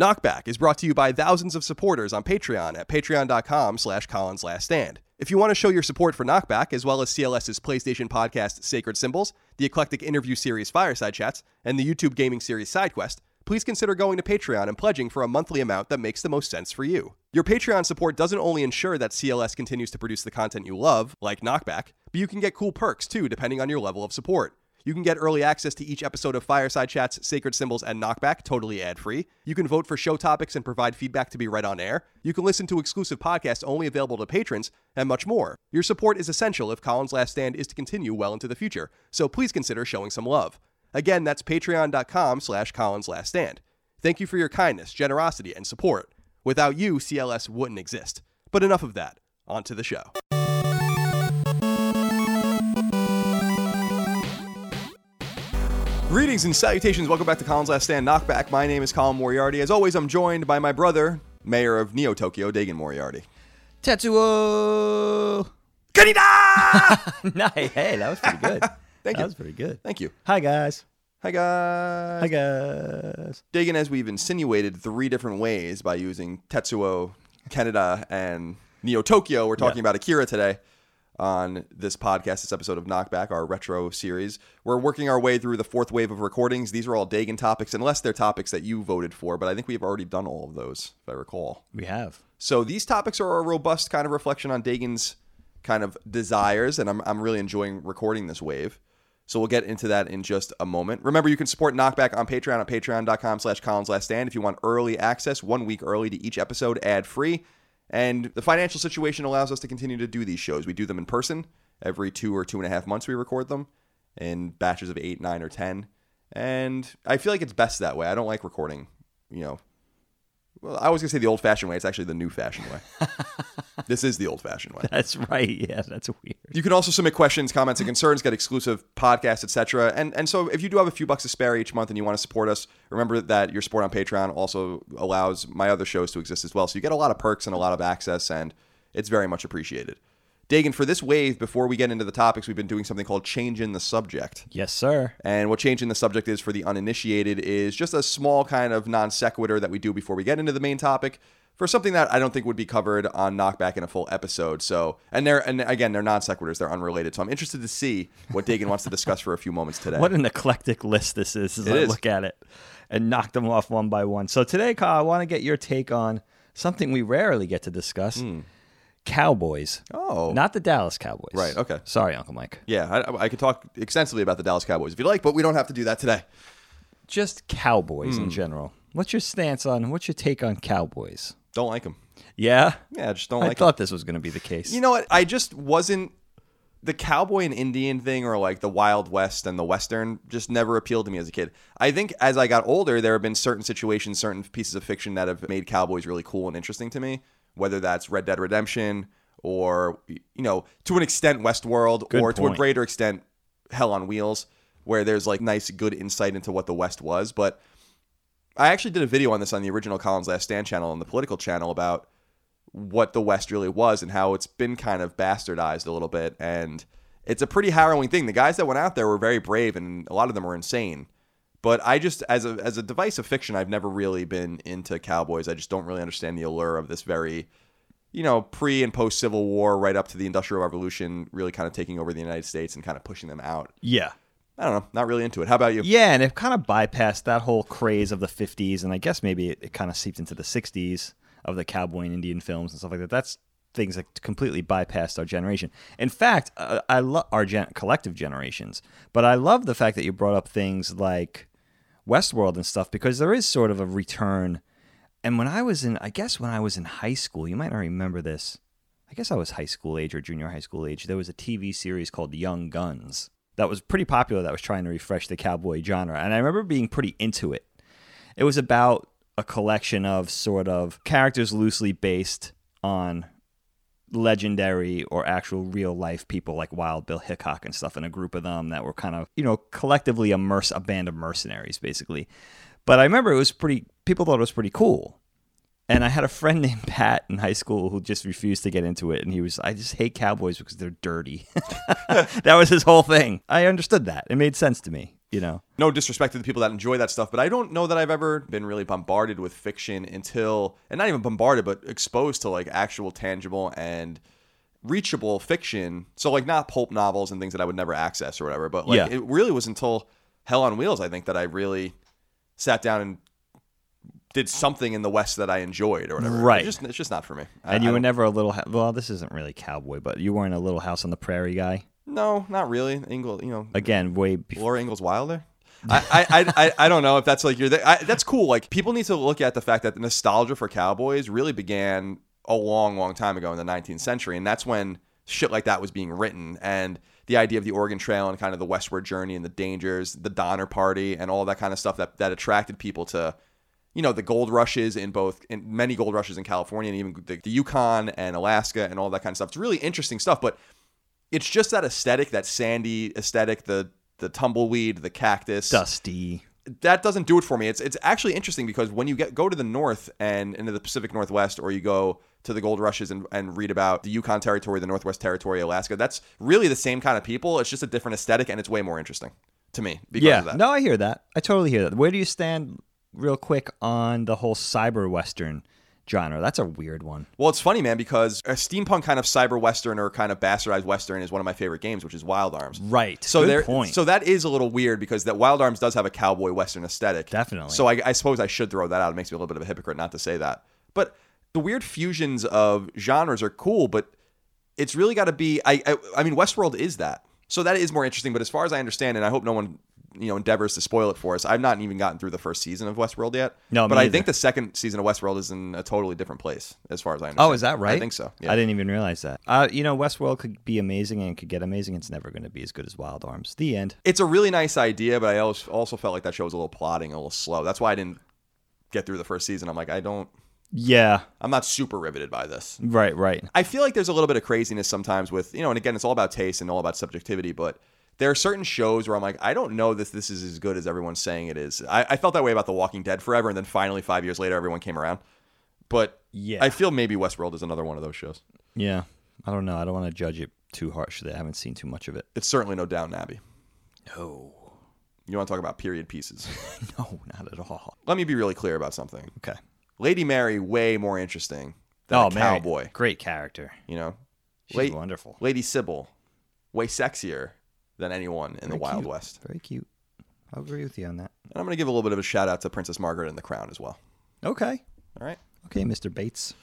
Knockback is brought to you by thousands of supporters on Patreon at patreon.com slash Colin's Last Stand. If you want to show your support for Knockback, as well as CLS's PlayStation podcast Sacred Symbols, the eclectic interview series Fireside Chats, and the YouTube gaming series SideQuest, please consider going to Patreon and pledging for a monthly amount that makes the most sense for you. Your Patreon support doesn't only ensure that CLS continues to produce the content you love, like Knockback, but you can get cool perks too, depending on your level of support. You can get early access to each episode of Fireside Chats, Sacred Symbols, and Knockback totally ad free. You can vote for show topics and provide feedback to be read on air. You can listen to exclusive podcasts only available to patrons, and much more. Your support is essential if Colin's Last Stand is to continue well into the future, so please consider showing some love. Again, that's patreon.com slash Colin's Last Stand. Thank you for your kindness, generosity, and support. Without you, CLS wouldn't exist. But enough of that. On to the show. Greetings and salutations. Welcome back to Colin's Last Stand Knockback. My name is Colin Moriarty. As always, I'm joined by my brother, Mayor of Neo Tokyo, Dagan Moriarty. Tetsuo. Kaneda! nice. Hey, that was pretty good. Thank you. that was pretty good. Thank you. Hi guys. Hi, guys. Hi guys. Dagan, as we've insinuated three different ways by using Tetsuo, Kaneda, and Neo Tokyo, we're talking Yeah. about Akira today on this podcast, this episode of Knockback, our retro series. We're working our way through the fourth wave of recordings. These are all Dagan topics, unless they're topics that you voted for, but I think we've already done all of those, if I recall. We have. So these topics are a robust kind of reflection on Dagan's kind of desires, and I'm, I'm really enjoying recording this wave. So we'll get into that in just a moment. Remember, you can support Knockback on Patreon at patreon.com slash Colin's Last Stand if you want early access, one week early to each episode, ad-free. And the financial situation allows us to continue to do these shows. We do them in person. Every two or two and a half months we record them in batches of eight, nine, or ten. And I feel like it's best that way. I don't like recording, you know, well, I was gonna say the old-fashioned way. It's actually the new-fashioned way. this is the old-fashioned way. That's right. Yeah, that's weird. You can also submit questions, comments, and concerns, get exclusive podcasts, etc. And and so if you do have a few bucks to spare each month and you want to support us, remember that your support on Patreon also allows my other shows to exist as well. So you get a lot of perks and a lot of access, and it's very much appreciated. Dagan, for this wave, before we get into the topics, we've been doing something called change in the subject. Yes, sir. And what changing the subject is for the uninitiated is just a small kind of non sequitur that we do before we get into the main topic for something that I don't think would be covered on Knockback in a full episode. So, and they're and again they're non sequiturs, they're unrelated. So I'm interested to see what Dagan wants to discuss for a few moments today. What an eclectic list this is as It I is. look at it and knock them off one by one. So today, Kyle, I want to get your take on something we rarely get to discuss. Cowboys. Oh. Not the Dallas Cowboys. Right, okay. Sorry, Uncle Mike. yeah, I, I could talk extensively about the Dallas Cowboys if you like, but we don't have to do that today. Just Cowboys Hmm. in general. What's your stance on, what's your take on Cowboys? Don't like them. Yeah? Yeah, I just don't like them. I like 'em. thought this was going to be the case. You know what? I just wasn't the cowboy and Indian thing or like the Wild West and the Western just never appealed to me as a kid. I think as I got older, there have been certain situations, certain pieces of fiction that have made cowboys really cool and interesting to me, whether that's Red Dead Redemption or, you know, to an extent, Westworld Good or to a greater extent, Hell on Wheels, where there's like nice, good insight into what the West was. But I actually did a video on this on the original Colin's Last Stand channel and the political channel about what the West really was and how it's been kind of bastardized a little bit. And it's a pretty harrowing thing. The guys that went out there were very brave, and a lot of them were insane. But I just, as a as a device of fiction, I've never really been into cowboys. I just don't really understand the allure of this very, you know, pre and post Civil War, right up to the Industrial Revolution, really kind of taking over the United States and kind of pushing them out. yeah. I don't know, not really into it. How about you? Yeah, and it kind of bypassed that whole craze of the 50s, and I guess maybe it, it kind of seeped into the 60s of the cowboy and Indian films and stuff like that. That's things that completely bypassed our generation. In fact, uh, I love our gen- collective generations, but I love the fact that you brought up things like Westworld and stuff because there is sort of a return. And when I was in, I guess when I was in high school, you might not remember this. I guess I was high school age or junior high school age. There was a TV series called Young Guns that was pretty popular that was trying to refresh the cowboy genre. And I remember being pretty into it. It was about a collection of sort of characters loosely based on legendary or actual real life people like Wild Bill Hickok and stuff, and a group of them that were kind of, you know, collectively a, merc- a band of mercenaries, basically. But I remember it was pretty, people thought it was pretty cool. And I had a friend named Pat in high school who just refused to get into it. And he was, I just hate cowboys because they're dirty. that was his whole thing. I understood that. It made sense to me. You know, no disrespect to the people that enjoy that stuff, but I don't know that I've ever been really bombarded with fiction until, and not even bombarded, but exposed to like actual tangible and reachable fiction. So like not pulp novels and things that I would never access or whatever, but like Yeah. it really was until Hell on Wheels, I think, that I really sat down and did something in the West that I enjoyed or whatever. Right. It's just, it's just not for me. I- and I you were never a little. Well, this isn't really cowboy, but you weren't a little house on the prairie guy. No, not really. Ingle, you know, Again, way before. Laura Ingalls Wilder. I, I, I, I- I don't know if that's like you're there. I, that's cool. Like people need to look at the fact that the nostalgia for cowboys really began a long, long time ago in the 19th century, and that's when shit like that was being written, and the idea of the Oregon Trail and kind of the westward journey and the dangers, the Donner Party, and all that kind of stuff that that attracted people to. You know the gold rushes in both, in many gold rushes in California and even the, the Yukon and Alaska and all that kind of stuff. It's really interesting stuff, but it's just that aesthetic, that sandy aesthetic, the the tumbleweed, the cactus. Dusty. That doesn't do it for me. It's it's actually interesting because when you get go to the north and into the Pacific Northwest, or you go to the gold rushes and, and read about the Yukon Territory, the Northwest Territory, Alaska, that's really the same kind of people. It's just a different aesthetic, and it's way more interesting to me because Yeah. of that. No, I hear that. I totally hear that. Where do you stand, real quick, on the whole cyber western genre? That's a weird one. Well, it's funny, man, because a steampunk kind of cyber western or kind of bastardized western is one of my favorite games, which is Wild Arms. Right. So Good there, point. so that is a little weird because that Wild Arms does have a cowboy western aesthetic. Definitely. So I, I suppose I should throw that out. It makes me a little bit of a hypocrite not to say that. But the weird fusions of genres are cool, but it's really got to be. I, I I mean, Westworld is that. So that is more interesting. But as far as I understand, and I hope no one you know endeavors to spoil it for us. I've not even gotten through the first season of Westworld yet. No, but I either. think the second season of Westworld is in a totally different place, as far as I understand. Oh, is that right? I think so. Yeah. I didn't even realize that. Uh, you know, Westworld could be amazing and could get amazing. It's never going to be as good as Wild Arms. The end. it's a really nice idea, but I also also felt like that show was a little plotting, a little slow. That's why I didn't get through the first season. I'm like, I don't, Yeah. I'm not super riveted by this. Right. Right. I feel like there's a little bit of craziness sometimes with, you know, and again, it's all about taste and all about subjectivity, but there are certain shows where I'm like, I don't know that this is as good as everyone's saying it is. I, I felt that way about The Walking Dead forever, and then finally, five years later, everyone came around. But Yeah. I feel maybe Westworld is another one of those shows. Yeah. I don't know. I don't want to judge it too harshly. I haven't seen too much of it. It's certainly no Downton Abbey. No. You want to talk about period pieces? No, not at all. Let me be really clear about something. Okay. Lady Mary, way more interesting than oh, a Mary. cowboy. Great character. You know, She's Late- wonderful. Lady Sybil, way sexier than anyone in the Very Wild cute. West. Very cute. I'll agree with you on that. And I'm going to give a little bit of a shout out to Princess Margaret and the Crown as well. Okay. All right, Okay, Mr. Bates.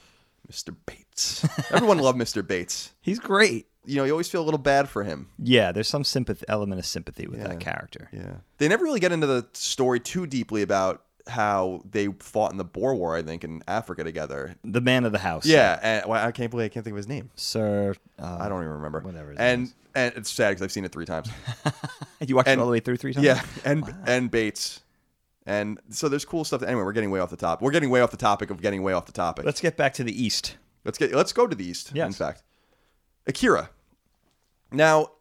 Mr. Bates. Everyone loved Mr. Bates. He's great. You know, you always feel a little bad for him. Yeah, there's some sympathy element of sympathy with Yeah. that character. Yeah. They never really get into the story too deeply about how they fought in the Boer War, I think, in Africa together. The man of the house. Yeah, and well, I can't believe I can't think of his name. Sir. Uh, I don't even remember. Whatever And and it's sad because I've seen it three times. you watched and- it all the way through three times? Yeah, and and Bates, and so there's cool stuff. Anyway, we're getting way off the top. We're getting way off the topic of getting way off the topic. Let's get back to the East. Let's get let's go to the east. Yes. In fact, Akira. Now,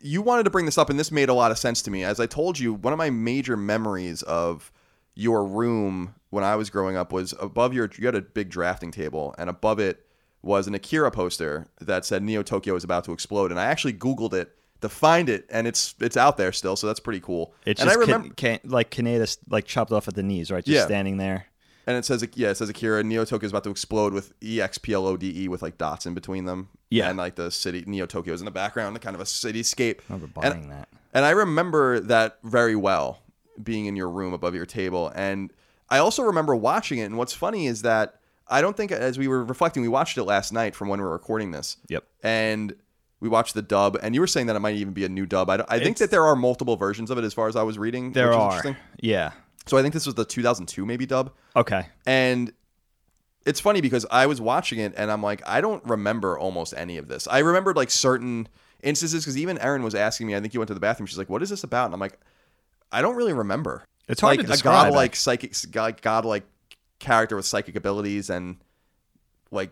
you wanted to bring this up, and this made a lot of sense to me. As I told you, one of my major memories of your room when I was growing up was above your. You had a big drafting table, and above it was an Akira poster that said Neo Tokyo is about to explode. And I actually Googled it to find it, and it's it's out there still, so that's pretty cool. It's and just I remember, can, can, like Kaneda like chopped off at the knees, right? Just Yeah. standing there. and it says yeah, it says Akira Neo Tokyo is about to explode with E X P L O D E with like dots in between them. Yeah. and like the city Neo Tokyo is in the background, the kind of a cityscape. I remember And- buying that. And I remember that very well, being in your room above your table. And I also remember watching it. And what's funny is that I don't think, as we were reflecting, we watched it last night from when we were recording this. Yep. And we watched the dub. And you were saying that it might even be a new dub. I, I think that there are multiple versions of it as far as I was reading. There which is are. interesting. Yeah. So I think this was the 2002 maybe dub. Okay. And it's funny because I was watching it and I'm like, I don't remember almost any of this. I remembered like certain instances because even Erin was asking me, I think you went to the bathroom. She's like, what is this about? And I'm like, I don't really remember. It's hard like to a describe, godlike psychic, god- godlike character with psychic abilities and like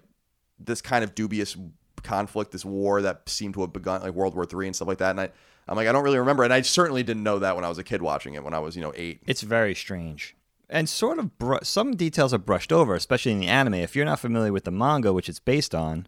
this kind of dubious conflict, this war that seemed to have begun like World War Three and stuff like that. And I, I'm like, I don't really remember. And I certainly didn't know that when I was a kid watching it when I was, you know, eight. It's very strange. And sort of br- some details are brushed over, especially in the anime. If you're not familiar with the manga, which it's based on,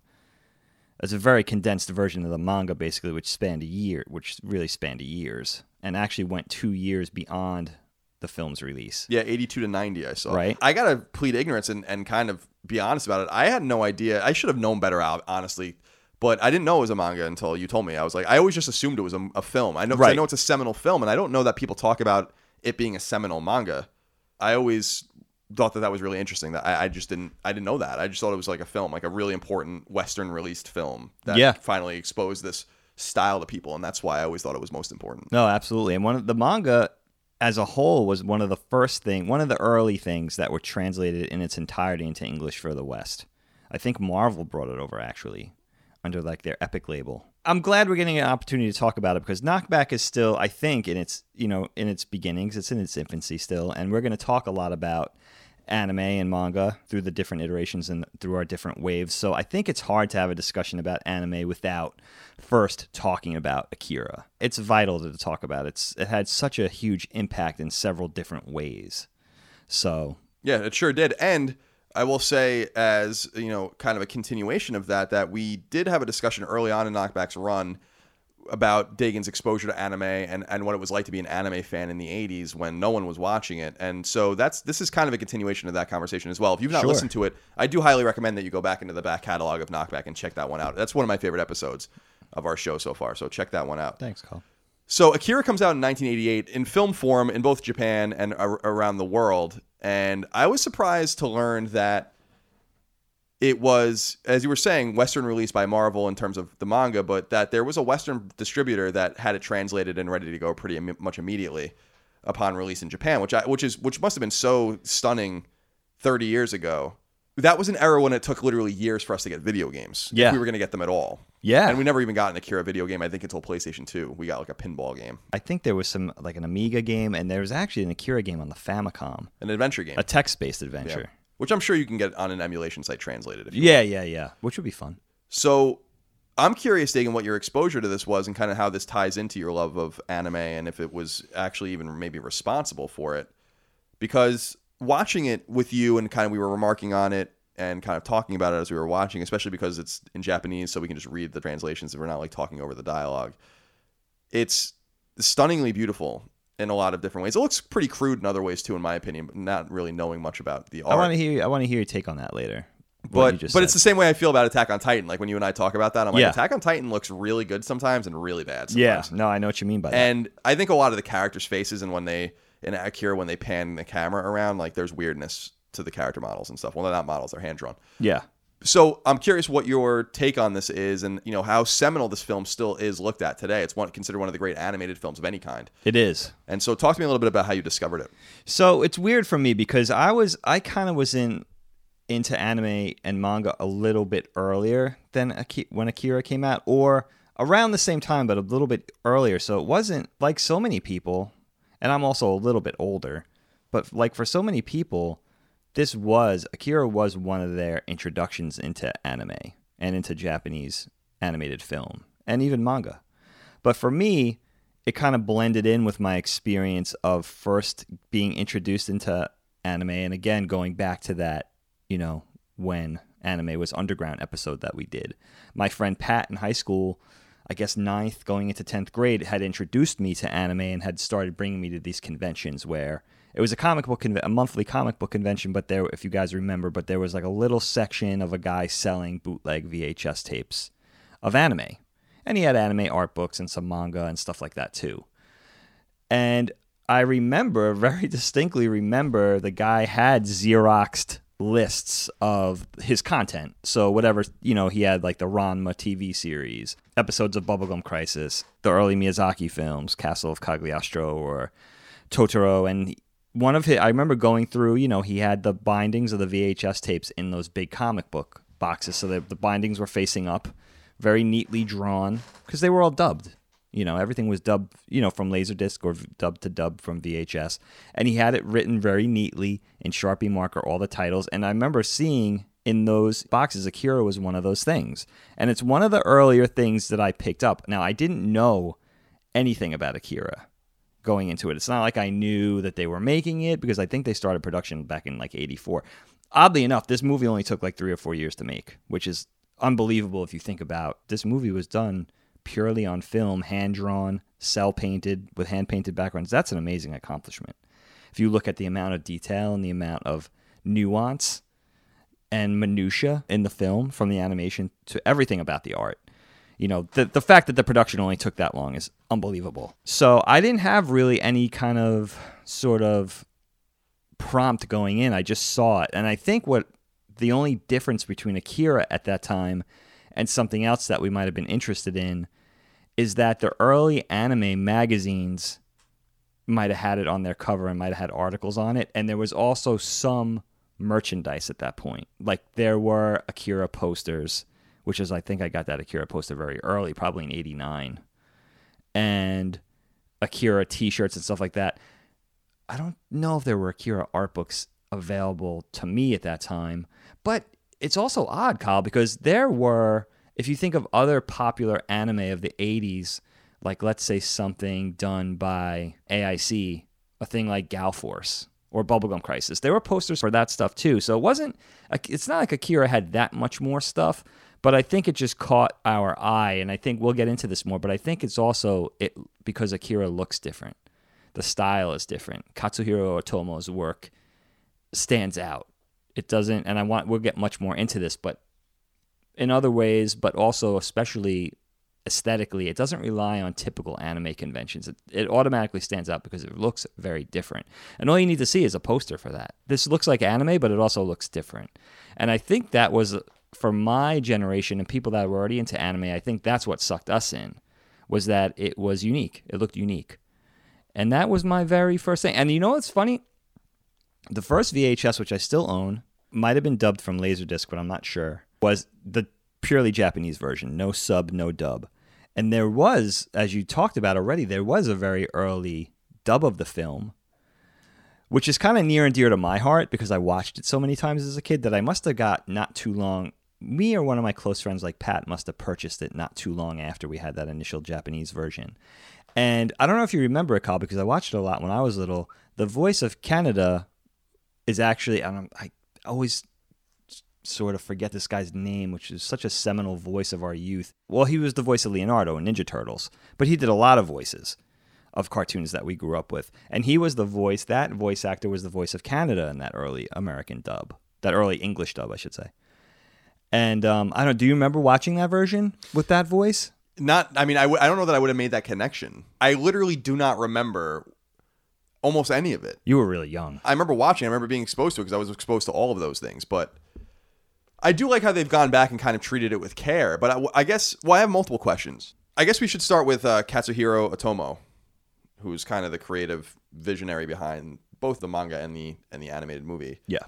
It's a very condensed version of the manga, basically, which spanned a year, which really spanned years, and actually went two years beyond the film's release. Yeah, 82 to 90, I saw. Right. I got to plead ignorance and, and kind of be honest about it. I had no idea. I should have known better, out honestly. But I didn't know it was a manga until you told me. I was like, I always just assumed it was a, a film. I know, 'cause I know it's a seminal film, and I don't know that people talk about it being a seminal manga. I always thought that that was really interesting. That I, I just didn't, I didn't know that. I just thought it was like a film, like a really important Western released film that Yeah. finally exposed this style to people, and that's why I always thought it was most important. No, absolutely. And one of the manga as a whole was one of the first thing, one of the early things that were translated in its entirety into English for the West. I think Marvel brought it over actually under like their Epic label. I'm glad we're getting an opportunity to talk about it because Knockback is still, I think, in its you know in its beginnings. It's in its infancy still, and we're going to talk a lot about anime and manga through the different iterations and through our different waves. So I think it's hard to have a discussion about anime without first talking about Akira. It's vital to talk about. It's it had such a huge impact in several different ways. So Yeah, it sure did. And I will say, as you know, kind of a continuation of that, that we did have a discussion early on in Knockback's run about Dagan's exposure to anime and, and what it was like to be an anime fan in the 80s when no one was watching it. And so that's this is kind of a continuation of that conversation as well. If you've not Sure. listened to it, I do highly recommend that you go back into the back catalog of Knockback and check that one out. That's one of my favorite episodes of our show so far. So check that one out. thanks, Carl. So Akira comes out in 1988 in film form in both Japan and ar- around the world, and I was surprised to learn that it was, as you were saying, Western release by Marvel in terms of the manga, but that there was a Western distributor that had it translated and ready to go pretty Im- much immediately upon release in Japan, which I, which is which must have been so stunning 30 years ago. That was an era when it took literally years for us to get video games. Yeah. if we were going to get them at all. Yeah. and we never even got an Akira video game. I think until PlayStation 2, we got like a pinball game, I think there was some like an Amiga game, and there was actually an Akira game on the Famicom, an adventure game. a text-based Yeah. Which I'm sure you can get on an emulation site translated. If you Yeah, yeah, yeah. Which would be fun. So I'm curious, Dagan, what your exposure to this was and kind of how this ties into your love of anime and if it was actually even maybe responsible for it. Because watching it with you and kind of we were remarking on it and kind of talking about it as we were watching, especially because it's in Japanese, so we can just read the translations and we're not like talking over the dialogue. It's stunningly beautiful in a lot of different ways. It looks pretty crude in other ways too, in my opinion, but not really knowing much about the art. I want to hear. I want to hear your take on that later. But but it's the same way I feel about Attack on Titan. Like when you and I talk about that, I'm like Yeah. Attack on Titan looks really good sometimes and really bad yeah. No, I know what you mean by that. And I think a lot of the characters' faces and when they in Akira when they pan the camera around, like there's weirdness to the character models and stuff. Well, they're not models; they're hand drawn. yeah. So I'm curious what your take on this is, and you know how seminal this film still is looked at today. It's one considered one of the great animated films of any kind. It is. And so, talk to me a little bit about how you discovered it. So it's weird for me because I was I kind of was in into anime and manga a little bit earlier than Aki- when Akira came out, or around the same time, but a little bit earlier. So it wasn't like so many people, and I'm also a little bit older, but like for so many people, this was Akira was one of their introductions into anime and into Japanese animated film and even manga. But for me, it kind of blended in with my experience of first being introduced into anime and again going back to that, you know, when anime was underground episode that we did. My friend Pat in high school, I guess ninth going into 10th grade, had introduced me to anime and had started bringing me to these conventions where it was a comic book a monthly comic book convention but there if you guys remember but there was like a little section of a guy selling bootleg VHS tapes of anime and he had anime art books and some manga and stuff like that too and I remember very distinctly remember the guy had xeroxed lists of his content. So whatever, you know, he had like the Ranma TV series, episodes of Bubblegum Crisis, the early Miyazaki films, Castle of Cagliostro or Totoro and one of his I remember going through, you know, he had the bindings of the VHS tapes in those big comic book boxes so that the bindings were facing up, very neatly drawn because they were all dubbed. You know, everything was dubbed, you know, from Laserdisc or dubbed to dub from VHS. And he had it written very neatly in Sharpie marker, all the titles. And I remember seeing in those boxes, Akira was one of those things. And it's one of the earlier things that I picked up. Now, I didn't know anything about Akira going into it. It's not like I knew that they were making it because I think they started production back in like 84. Oddly enough, this movie only took like three or four years to make, which is unbelievable if you think about this movie was done purely on film, hand drawn, cel painted with hand painted backgrounds. That's an amazing accomplishment. If you look at the amount of detail and the amount of nuance and minutia in the film from the animation to everything about the art. You know, the the fact that the production only took that long is unbelievable. So I didn't have really any kind of sort of prompt going in. I just saw it. And I think what the only difference between Akira at that time and something else that we might have been interested in is that the early anime magazines might have had it on their cover and might have had articles on it. And there was also some merchandise at that point. Like there were Akira posters, which is, I think I got that Akira poster very early, probably in 89. And Akira t shirts and stuff like that. I don't know if there were Akira art books available to me at that time, but it's also odd, Kyle, because there were, if you think of other popular anime of the 80s, like let's say something done by AIC, a thing like Gall Force or Bubblegum Crisis, there were posters for that stuff too. So it wasn't, it's not like Akira had that much more stuff, but I think it just caught our eye. And I think we'll get into this more, but I think it's also it because Akira looks different the style is different. Katsuhiro Otomo's work stands out. It doesn't, and I want we'll get much more into this, but in other ways, but also especially aesthetically, it doesn't rely on typical anime conventions. It, it automatically stands out because it looks very different. And all you need to see is a poster for that. This looks like anime, but it also looks different. And I think that was for my generation and people that were already into anime, I think that's what sucked us in was that it was unique. It looked unique. And that was my very first thing. And you know what's funny? The first VHS, which I still own, might have been dubbed from Laserdisc, but I'm not sure, was the purely Japanese version. No sub, no dub. And there was, as you talked about already, there was a very early dub of the film, which is kind of near and dear to my heart because I watched it so many times as a kid that I must have got not too long. Me or one of my close friends like Pat must have purchased it not too long after we had that initial Japanese version. And I don't know if you remember it, Kyle, because I watched it a lot when I was little. The voice of Kaneda is actually I don't I always sort of forget this guy's name, which is such a seminal voice of our youth. Well, he was the voice of Leonardo in Ninja Turtles, but he did a lot of voices of cartoons that we grew up with. And he was the voice, that voice actor was the voice of Kaneda in that early American dub, that early English dub, I should say. And um, I don't know, do you remember watching that version with that voice? Not, I mean, I w- I don't know that I would have made that connection. I literally do not remember almost any of it. You were really young. I remember watching. I remember being exposed to it because I was exposed to all of those things. But I do like how they've gone back and kind of treated it with care. But I, I guess, well, I have multiple questions. I guess we should start with uh, Katsuhiro Otomo, who's kind of the creative visionary behind both the manga and the and the animated movie. Yeah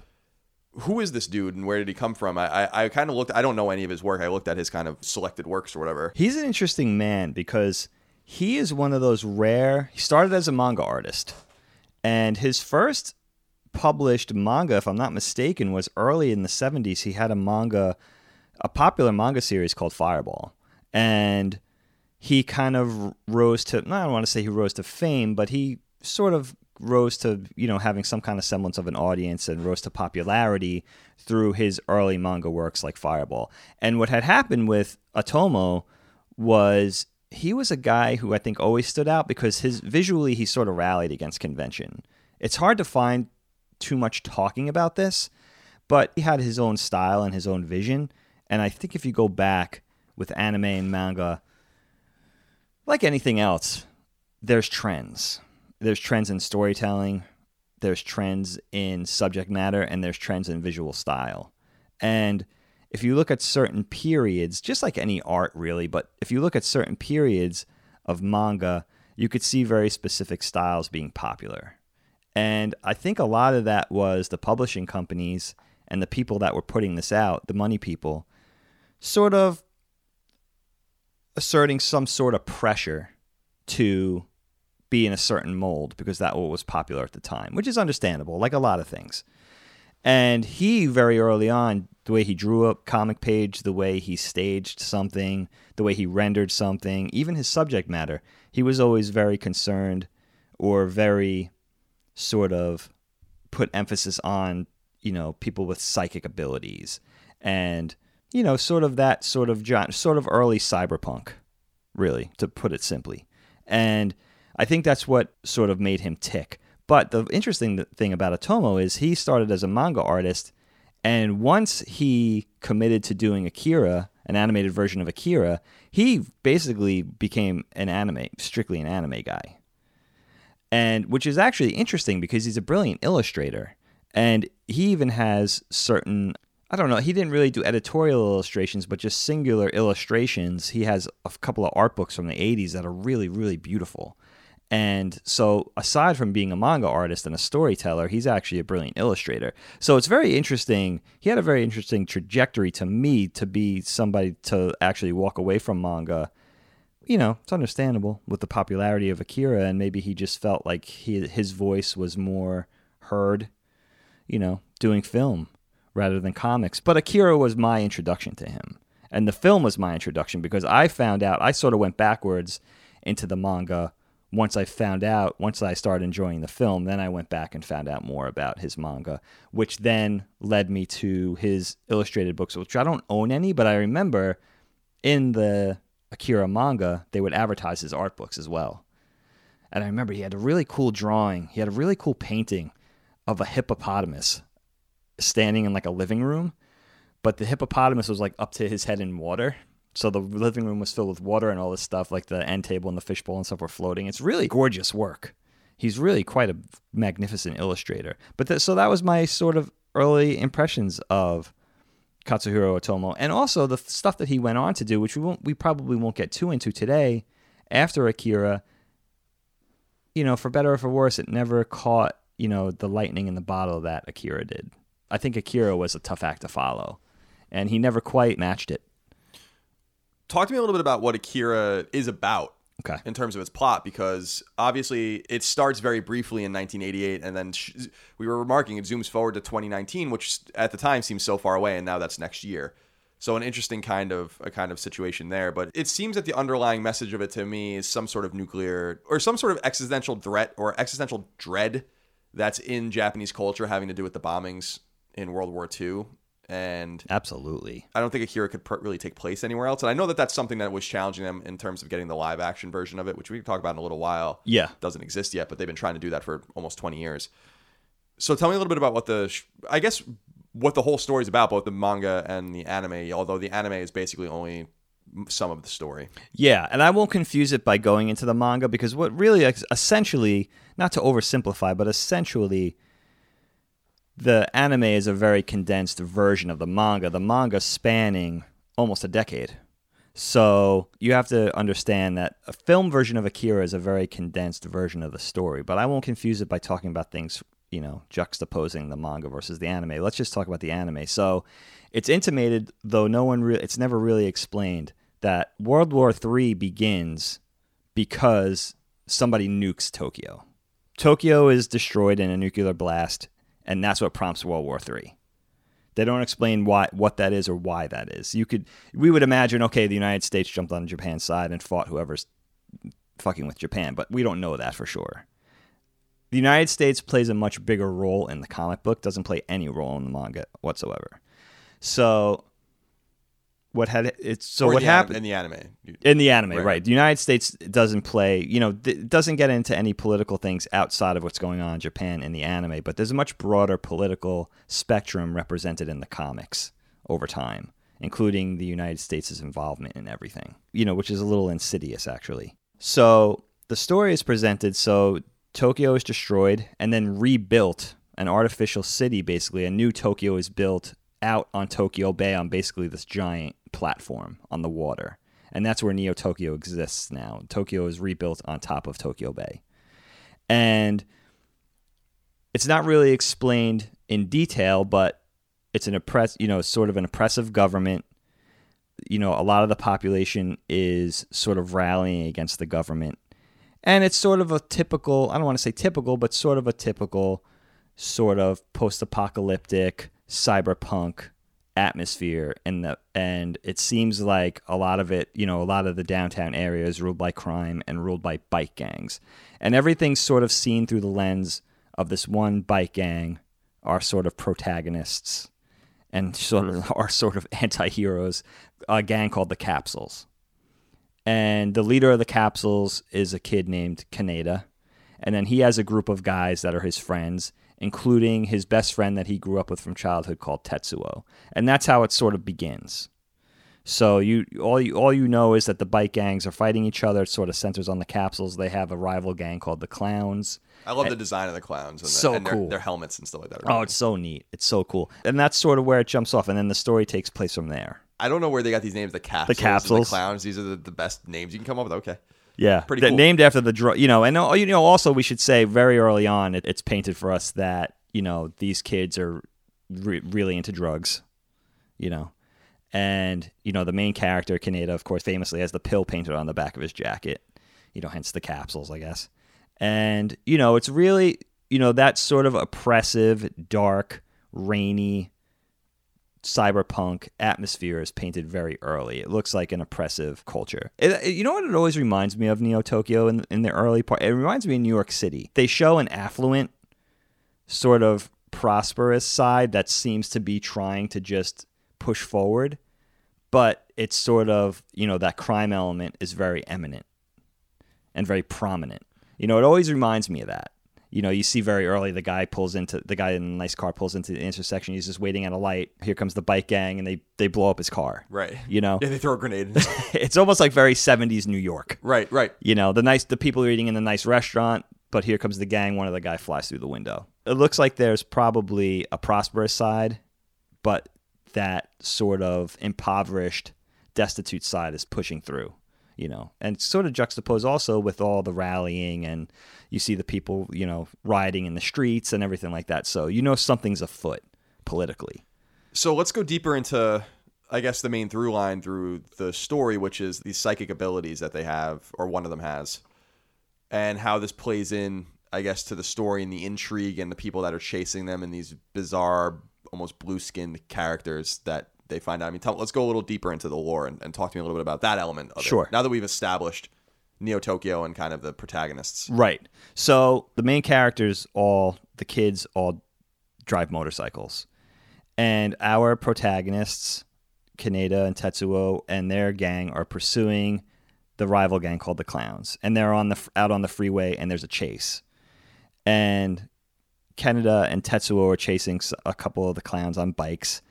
who is this dude and where did he come from? I, I, I kind of looked, I don't know any of his work. I looked at his kind of selected works or whatever. He's an interesting man because he is one of those rare, he started as a manga artist. And his first published manga, if I'm not mistaken, was early in the 70s. He had a manga, a popular manga series called Fireball. And he kind of rose to, I don't want to say he rose to fame, but he sort of rose to you know having some kind of semblance of an audience and rose to popularity through his early manga works like Fireball. And what had happened with Otomo was he was a guy who I think always stood out because his visually he sort of rallied against convention. It's hard to find too much talking about this, but he had his own style and his own vision. And I think if you go back with anime and manga, like anything else, there's trends there's trends in storytelling, there's trends in subject matter, and there's trends in visual style. And if you look at certain periods, just like any art really, but if you look at certain periods of manga, you could see very specific styles being popular. And I think a lot of that was the publishing companies and the people that were putting this out, the money people, sort of asserting some sort of pressure to be in a certain mold because that was popular at the time, which is understandable, like a lot of things. And he very early on, the way he drew a comic page, the way he staged something, the way he rendered something, even his subject matter, he was always very concerned or very sort of put emphasis on, you know, people with psychic abilities and you know, sort of that sort of sort of early cyberpunk, really, to put it simply. And I think that's what sort of made him tick. But the interesting thing about Otomo is he started as a manga artist, and once he committed to doing Akira, an animated version of Akira, he basically became an anime, strictly an anime guy. And which is actually interesting because he's a brilliant illustrator. And he even has certain I don't know, he didn't really do editorial illustrations, but just singular illustrations. He has a couple of art books from the 80s that are really, really beautiful. And so, aside from being a manga artist and a storyteller, he's actually a brilliant illustrator. So, it's very interesting. He had a very interesting trajectory to me to be somebody to actually walk away from manga. You know, it's understandable with the popularity of Akira, and maybe he just felt like he, his voice was more heard, you know, doing film rather than comics. But Akira was my introduction to him. And the film was my introduction because I found out, I sort of went backwards into the manga once I found out, once I started enjoying the film, then I went back and found out more about his manga, which then led me to his illustrated books, which I don't own any, but I remember in the Akira manga, they would advertise his art books as well. And I remember he had a really cool drawing, he had a really cool painting of a hippopotamus standing in like a living room, but the hippopotamus was like up to his head in water so the living room was filled with water and all this stuff, like the end table and the fishbowl and stuff were floating. It's really gorgeous work. He's really quite a magnificent illustrator. But so that was my sort of early impressions of Katsuhiro Otomo, and also the stuff that he went on to do, which we won't, we probably won't get too into today. After Akira, you know, for better or for worse, it never caught you know the lightning in the bottle that Akira did. I think Akira was a tough act to follow, and he never quite matched it talk to me a little bit about what Akira is about. Okay. In terms of its plot, because obviously it starts very briefly in 1988, and then sh- we were remarking it zooms forward to 2019, which at the time seems so far away, and now that's next year. So an interesting kind of a kind of situation there. But it seems that the underlying message of it to me is some sort of nuclear or some sort of existential threat or existential dread that's in Japanese culture having to do with the bombings in World War II and absolutely. I don't think akira could pr- really take place anywhere else and i know that that's something that was challenging them in terms of getting the live action version of it which we can talk about in a little while. Yeah. Doesn't exist yet but they've been trying to do that for almost 20 years. So tell me a little bit about what the sh- i guess what the whole story is about both the manga and the anime although the anime is basically only some of the story. Yeah and i won't confuse it by going into the manga because what really essentially not to oversimplify but essentially the anime is a very condensed version of the manga, the manga spanning almost a decade. So you have to understand that a film version of Akira is a very condensed version of the story, but I won't confuse it by talking about things, you know, juxtaposing the manga versus the anime. Let's just talk about the anime. So it's intimated, though no one really, it's never really explained, that World War III begins because somebody nukes Tokyo. Tokyo is destroyed in a nuclear blast and that's what prompts World War III. They don't explain why what that is or why that is. You could we would imagine okay, the United States jumped on Japan's side and fought whoever's fucking with Japan, but we don't know that for sure. The United States plays a much bigger role in the comic book, doesn't play any role in the manga whatsoever. So what had it's so or what happened in the anime in the anime right. right. the united states doesn't play you know th- doesn't get into any political things outside of what's going on in japan in the anime but there's a much broader political spectrum represented in the comics over time including the united states' involvement in everything you know which is a little insidious actually so the story is presented so tokyo is destroyed and then rebuilt an artificial city basically a new tokyo is built out on Tokyo Bay on basically this giant platform on the water. And that's where Neo Tokyo exists now. Tokyo is rebuilt on top of Tokyo Bay. And it's not really explained in detail, but it's an oppress, you know, sort of an oppressive government. You know, a lot of the population is sort of rallying against the government. And it's sort of a typical, I don't want to say typical, but sort of a typical sort of post-apocalyptic cyberpunk atmosphere and the and it seems like a lot of it you know a lot of the downtown area is ruled by crime and ruled by bike gangs and everything's sort of seen through the lens of this one bike gang our sort of protagonists and sort of mm-hmm. are sort of anti-heroes, a gang called the Capsules. And the leader of the Capsules is a kid named Kaneda. And then he has a group of guys that are his friends, including his best friend that he grew up with from childhood called Tetsuo. And that's how it sort of begins. So you all you all you know is that the bike gangs are fighting each other. It sort of centers on the capsules. They have a rival gang called the Clowns. I love the design of the clowns and, the, So and their, cool. their helmets and stuff like that. Oh, it's so neat. It's so cool. And that's sort of where it jumps off. And then the story takes place from there. I don't know where they got these names. The capsules, and capsules. the clowns. These are the, the best names you can come up with. Okay, Yeah, Pretty That- cool. Named after the drug, you know, and uh, you know, also we should say very early on, it, it's painted for us that you know these kids are re- really into drugs, you know, and you know the main character Kaneda, of course, famously has the pill painted on the back of his jacket, you know, hence the capsules, I guess, and you know, it's really you know that sort of oppressive, dark, rainy cyberpunk atmosphere is painted very early. It looks like an oppressive culture. It, it- uh, you know what it always reminds me of Neo Tokyo in, in the early part? It reminds me of New York City. They show an affluent, sort of prosperous side that seems to be trying to just push forward, but it's sort of, you know, that crime element is very eminent and very prominent. You know, it always reminds me of that. You know, you see very early the guy pulls into the guy in a nice car pulls into the intersection. He's just waiting at a light. Here comes the bike gang, and they they blow up his car. right. You know, Yeah, they throw a grenade. it's almost like very '70s New York. right, right. You know, the nice the people are eating in the nice restaurant, but here comes the gang. One of the guy flies through the window. It looks like there's probably a prosperous side, but that sort of impoverished, destitute side is pushing through. You know, and sort of juxtapose also with all the rallying and you see the people, you know, rioting in the streets and everything like that. So you know something's afoot politically. So let's go deeper into, I guess, the main through line through the story, which is these psychic abilities that they have, or one of them has, and how this plays in, I guess, to the story and the intrigue and the people that are chasing them and these bizarre, almost blue skinned characters that they find out. I mean, tell, let's go a little deeper into the lore and, and talk to me a little bit about that element of Sure. it. Now that we've established Neo Tokyo and kind of the protagonists. Right. So the main characters, all the kids, all drive motorcycles, and our protagonists, Kaneda and Tetsuo, and their gang are pursuing the rival gang called the Clowns, and they're on the out on the freeway, and there's a chase, and Kaneda and Tetsuo are chasing a couple of the clowns on bikes.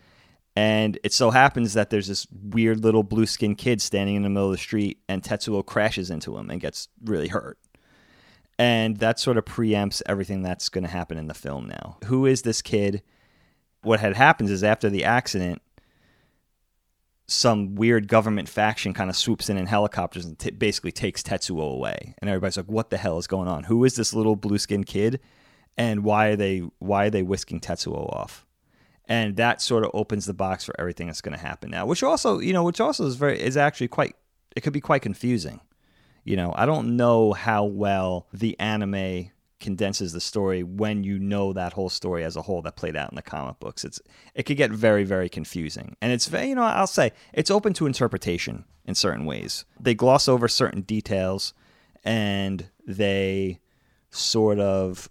And it so happens that there's this weird little blue skinned kid standing in the middle of the street, and Tetsuo crashes into him and gets really hurt. And that sort of preempts everything that's going to happen in the film now. Who is this kid? What had happened is after the accident, some weird government faction kind of swoops in in helicopters and t- basically takes Tetsuo away. And everybody's like, "What the hell is going on? Who is this little blue skinned kid? And why are they why are they whisking Tetsuo off?" And that sort of opens the box for everything that's going to happen now which also you know which also is very is actually quite it could be quite confusing. You know i don't know how well the anime condenses the story when you know that whole story as a whole that played out in the comic books. It's it could get very very confusing. And it's very you know i'll say it's open to interpretation in certain ways. They gloss over certain details and they sort of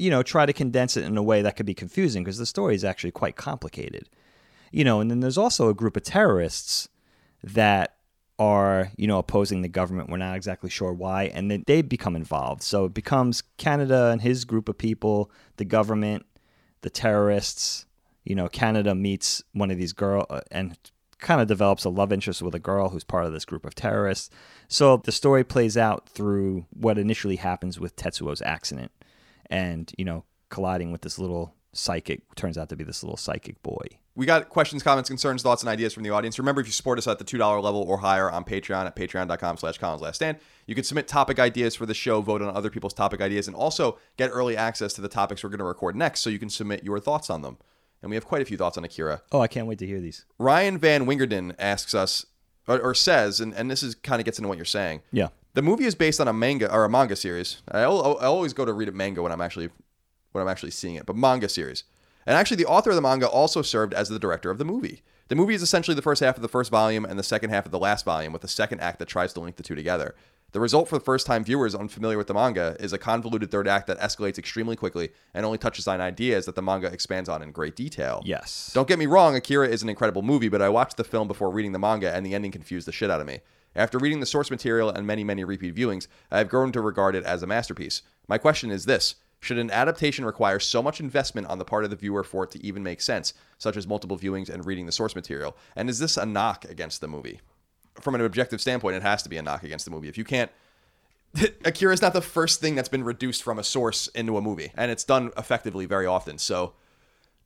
you know, try to condense it in a way that could be confusing because the story is actually quite complicated. You know, and then there's also a group of terrorists that are, you know, opposing the government. We're not exactly sure why, and then they become involved. So it becomes Kaneda and his group of people, the government, the terrorists. You know, Kaneda meets one of these girl uh, and kind of develops a love interest with a girl who's part of this group of terrorists. So the story plays out through what initially happens with Tetsuo's accident and you know colliding with this little psychic turns out to be this little psychic boy We got questions, comments, concerns, thoughts, and ideas from the audience. Remember, if you support us at the $2 level or higher on Patreon at patreon.com slash Colin's Last Stand, you can submit topic ideas for the show, vote on other people's topic ideas, and also get early access to the topics we're going to record next so you can submit your thoughts on them. And we have quite a few thoughts on Akira. oh i can't wait to hear these Ryan Van Wingerden asks us, or, or says, and, and this is kind of gets into what you're saying. yeah The movie is based on a manga or a manga series. I, I always go to read a manga when I'm actually when I'm actually seeing it, but manga series. And actually, the author of the manga also served as the director of the movie. The movie is essentially the first half of the first volume and the second half of the last volume, with the second act that tries to link the two together. The result for the first time viewers unfamiliar with the manga is a convoluted third act that escalates extremely quickly and only touches on ideas that the manga expands on in great detail. Yes. Don't get me wrong, Akira is an incredible movie, but I watched the film before reading the manga and the ending confused the shit out of me. After reading the source material and many, many repeat viewings, I have grown to regard it as a masterpiece. My question is this Should an adaptation require so much investment on the part of the viewer for it to even make sense, such as multiple viewings and reading the source material? And is this a knock against the movie? From an objective standpoint, it has to be a knock against the movie. If you can't Akira is not the first thing that's been reduced from a source into a movie, and it's done effectively very often. So,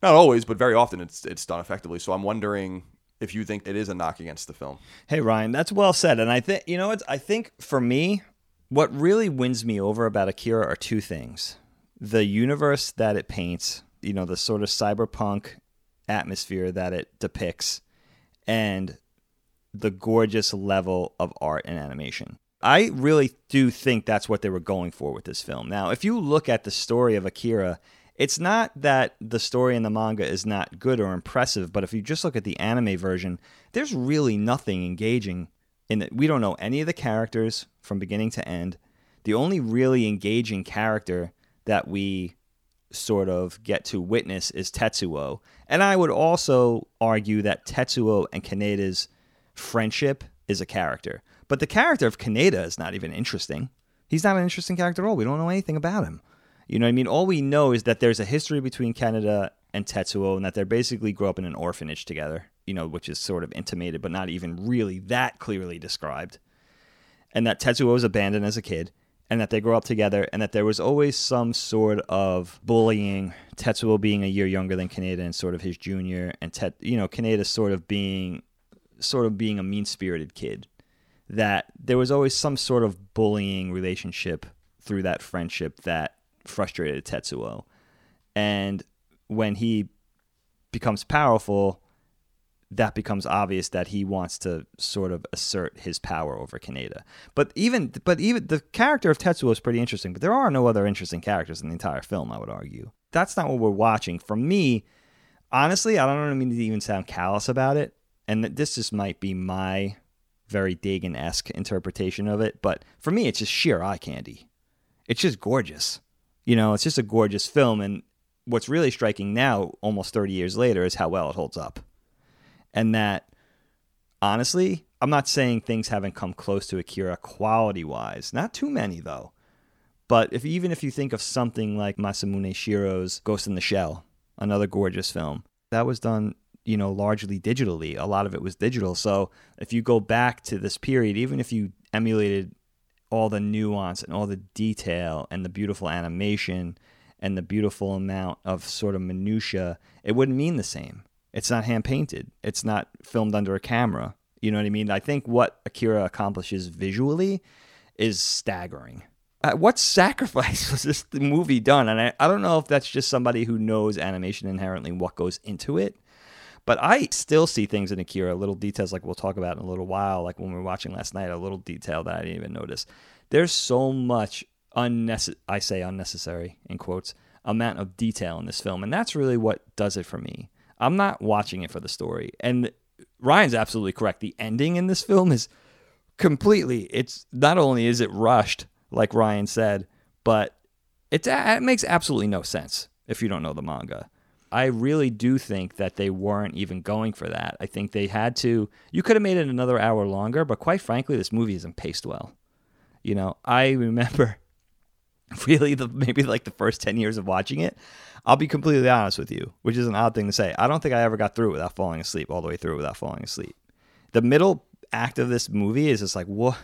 not always, but very often it's it's done effectively. So I'm wondering if you think it is a knock against the film. Hey Ryan, that's well said. And I think you know what I think for me, what really wins me over about Akira are two things. The universe that it paints, you know, the sort of cyberpunk atmosphere that it depicts, and the gorgeous level of art and animation. I really do think that's what they were going for with this film. Now, if you look at the story of Akira, it's not that the story in the manga is not good or impressive, but if you just look at the anime version, there's really nothing engaging in it. We don't know any of the characters from beginning to end. The only really engaging character that we sort of get to witness is Tetsuo. And I would also argue that Tetsuo and Kaneda's friendship is a character. But the character of Kaneda is not even interesting. He's not an interesting character at all. We don't know anything about him. You know what I mean? All we know is that there's a history between Kaneda and Tetsuo and that they basically grew up in an orphanage together, you know, which is sort of intimated but not even really that clearly described. And that Tetsuo was abandoned as a kid and that they grew up together and that there was always some sort of bullying, Tetsuo being a year younger than Kaneda and sort of his junior and Tet, you know, Kaneda sort of being sort of being a mean-spirited kid. That there was always some sort of bullying relationship through that friendship that frustrated Tetsuo. And when he becomes powerful, that becomes obvious that he wants to sort of assert his power over Kaneda. But even but even the character of Tetsuo is pretty interesting, but there are no other interesting characters in the entire film, I would argue. That's not what we're watching. For me, honestly, I don't mean to even sound callous about it, and this just might be my very Dagan-esque interpretation of it, but for me it's just sheer eye candy. It's just gorgeous. You know, it's just a gorgeous film. And what's really striking now, almost 30 years later, is how well it holds up. And that, honestly, I'm not saying things haven't come close to Akira quality wise. Not too many, though. But if even if you think of something like Masamune Shirow's Ghost in the Shell, another gorgeous film, that was done, you know, largely digitally. A lot of it was digital. So if you go back to this period, even if you emulated all the nuance and all the detail and the beautiful animation and the beautiful amount of sort of minutia, it wouldn't mean the same. It's not hand painted. It's not filmed under a camera. You know what I mean? I think what Akira accomplishes visually is staggering. Uh, what sacrifice was this movie done? And I, I don't know if that's just somebody who knows animation inherently, what goes into it. But I still see things in Akira, little details like we'll talk about in a little while, like when we were watching last night, a little detail that I didn't even notice. There's so much unnecessary, I say unnecessary in quotes, amount of detail in this film. And that's really what does it for me. I'm not watching it for the story. And Ryan's absolutely correct. The ending in this film is completely, it's not only is it rushed, like Ryan said, but it, it makes absolutely no sense if you don't know the manga. I really do think that they weren't even going for that. I think they had to. You could have made it another hour longer, but quite frankly, this movie isn't paced well. You know, I remember really the maybe like the first 10 years of watching it. I'll be completely honest with you, which is an odd thing to say. I don't think I ever got through without falling asleep, all the way through without falling asleep. The middle act of this movie is just like, what?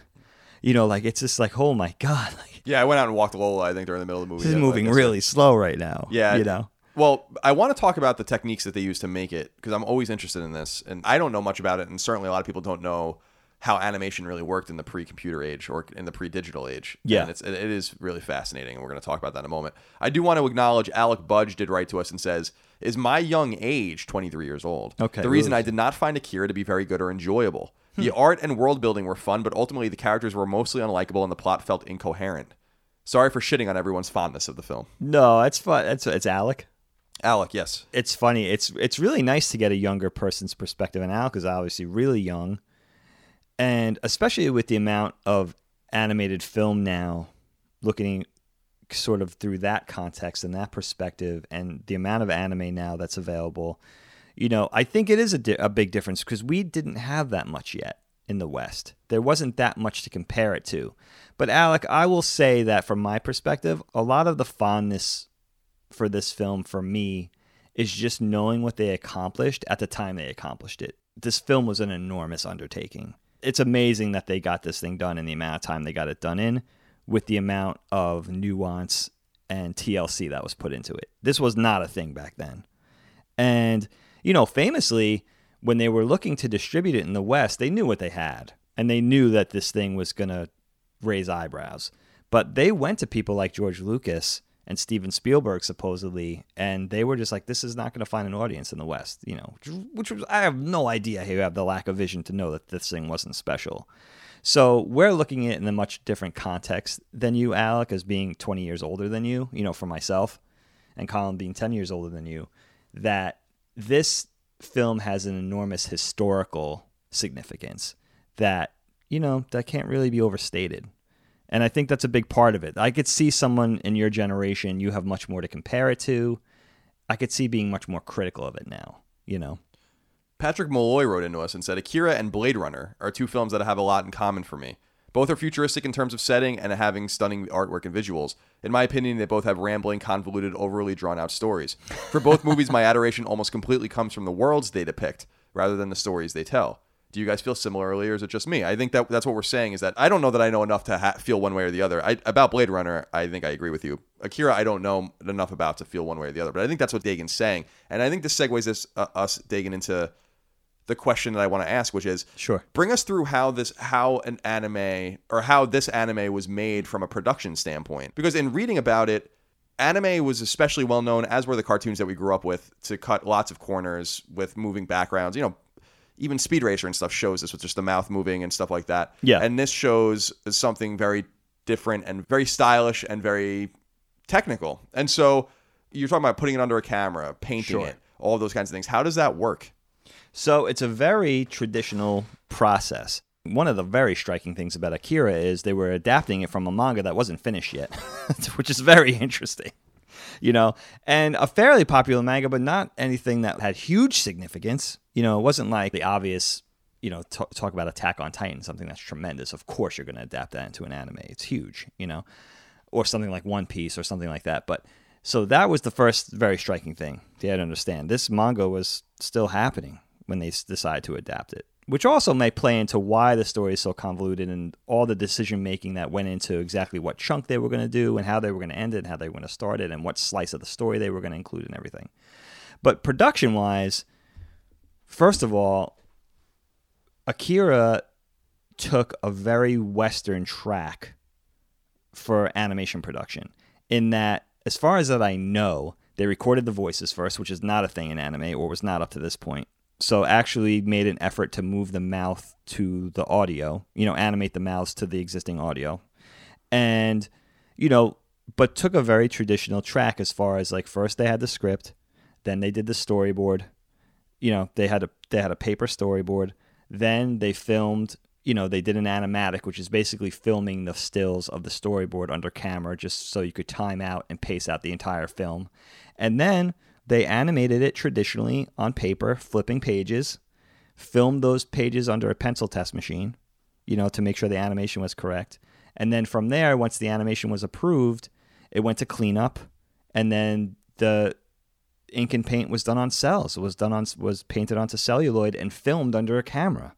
You know, like it's just like, oh my god! Like, yeah, I went out and walked Lola. I think during the middle of the movie. This is moving really slow right now. Yeah, you know. Well, I want to talk about the techniques that they use to make it because I'm always interested in this, and I don't know much about it, and certainly a lot of people don't know how animation really worked in the pre-computer age or in the pre-digital age. Yeah, and it's, it is really fascinating, and we're going to talk about that in a moment. I do want to acknowledge Alec Budge did write to us and says, "Is my young age 23 years old? Okay. The reason I did not find Akira to be very good or enjoyable. Hmm. The art and world building were fun, but ultimately the characters were mostly unlikable and the plot felt incoherent. Sorry for shitting on everyone's fondness of the film. No, that's fun. That's it's Alec. Alec, yes. It's funny. It's it's really nice to get a younger person's perspective, and Alec is obviously really young, and especially with the amount of animated film now, looking sort of through that context and that perspective, and the amount of anime now that's available, you know, I think it is a, di- a big difference because we didn't have that much yet in the West. There wasn't that much to compare it to. But Alec, I will say that from my perspective, a lot of the fondness for this film for me is just knowing what they accomplished at the time they accomplished it. This film was an enormous undertaking. It's amazing that they got this thing done in the amount of time they got it done in with the amount of nuance and TLC that was put into it. This was not a thing back then. And, you know, famously, when they were looking to distribute it in the West, they knew what they had. And they knew that this thing was going to raise eyebrows. But they went to people like George Lucas and Steven Spielberg supposedly, and they were just like, "This is not going to find an audience in the West," you know. Which was I have no idea how you have the lack of vision to know that this thing wasn't special. So we're looking at it in a much different context than you, Alec, as being 20 years older than you. You know, for myself, and Colin being 10 years older than you, that this film has an enormous historical significance that you know that can't really be overstated. And I think that's a big part of it. I could see someone in your generation, you have much more to compare it to. I could see being much more critical of it now, you know? Patrick Malloy wrote into us and said Akira and Blade Runner are two films that have a lot in common for me. Both are futuristic in terms of setting and having stunning artwork and visuals. In my opinion, they both have rambling, convoluted, overly drawn out stories. For both movies, my adoration almost completely comes from the worlds they depict rather than the stories they tell. Do you guys feel similarly, or is it just me? I think that that's what we're saying is that I don't know that I know enough to ha- feel one way or the other. I, about Blade Runner, I think I agree with you. Akira, I don't know enough about to feel one way or the other, but I think that's what Dagan's saying, and I think this segues us, uh, us Dagan into the question that I want to ask, which is, sure, bring us through how this, how an anime or how this anime was made from a production standpoint, because in reading about it. Anime was especially well known, as were the cartoons that we grew up with, to cut lots of corners with moving backgrounds. You know, even Speed Racer and stuff shows this with just the mouth moving and stuff like that. Yeah. And this shows something very different and very stylish and very technical. And so you're talking about putting it under a camera, painting Sure. it, all those kinds of things. How does that work? So it's a very traditional process. One of the very striking things about Akira is they were adapting it from a manga that wasn't finished yet, which is very interesting. You know, and a fairly popular manga, but not anything that had huge significance. You know, it wasn't like the obvious, you know, t- talk about Attack on Titan, something that's tremendous. Of course, you're going to adapt that into an anime. It's huge, you know, or something like One Piece or something like that. But so that was the first very striking thing they had to understand. This manga was still happening when they decided to adapt it, which also may play into why the story is so convoluted and all the decision making that went into exactly what chunk they were going to do and how they were going to end it and how they were going to start it and what slice of the story they were going to include and everything. But production wise, first of all, Akira took a very Western track for animation production in that, as far as that I know, they recorded the voices first, which is not a thing in anime or was not up to this point. So actually made an effort to move the mouth to the audio, you know, animate the mouths to the existing audio. And, you know, but took a very traditional track as far as like first they had the script, then they did the storyboard. You know, they had a they had a paper storyboard. Then they filmed, you know, they did an animatic, which is basically filming the stills of the storyboard under camera just so you could time out and pace out the entire film. And then they animated it traditionally on paper, flipping pages, filmed those pages under a pencil test machine, you know, to make sure the animation was correct. And then from there, once the animation was approved, it went to cleanup, and then the ink and paint was done on cels. It was done on was painted onto celluloid and filmed under a camera.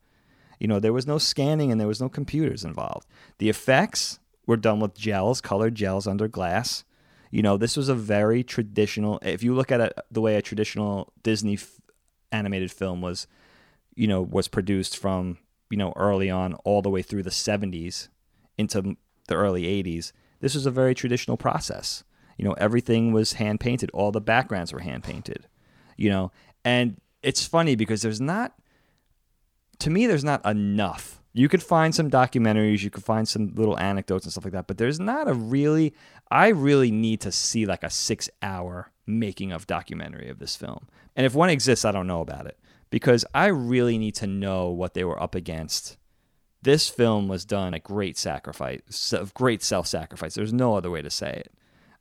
You know, there was no scanning and there was no computers involved. The effects were done with gels, colored gels under glass. You know, this was a very traditional. If you look at it the way a traditional Disney f- animated film was, you know, was produced from you know early on all the way through the 70s into the early 80s, this was a very traditional process. You know, everything was hand painted. All the backgrounds were hand painted. You know, and it's funny because there's not, to me, there's not enough. You could find some documentaries, you could find some little anecdotes and stuff like that, but there's not a really, I really need to see like a six hour making of documentary of this film. And if one exists, I don't know about it because I really need to know what they were up against This film was done at great sacrifice, of great self-sacrifice. There's no other way to say it.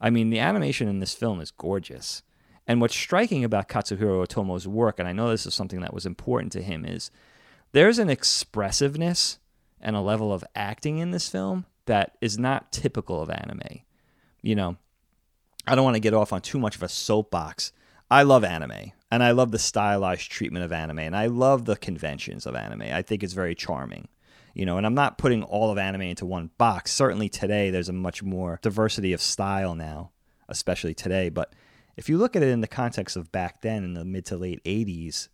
I mean, the animation in this film is gorgeous. And what's striking about Katsuhiro Otomo's work, and I know this is something that was important to him, is there's an expressiveness and a level of acting in this film that is not typical of anime. You know, I don't want to get off on too much of a soapbox. I love anime and I love the stylized treatment of anime and I love the conventions of anime. I think it's very charming. You know, and I'm not putting all of anime into one box. Certainly today there's a much more diversity of style now, especially today, but if you look at it in the context of back then in the mid to late 80s,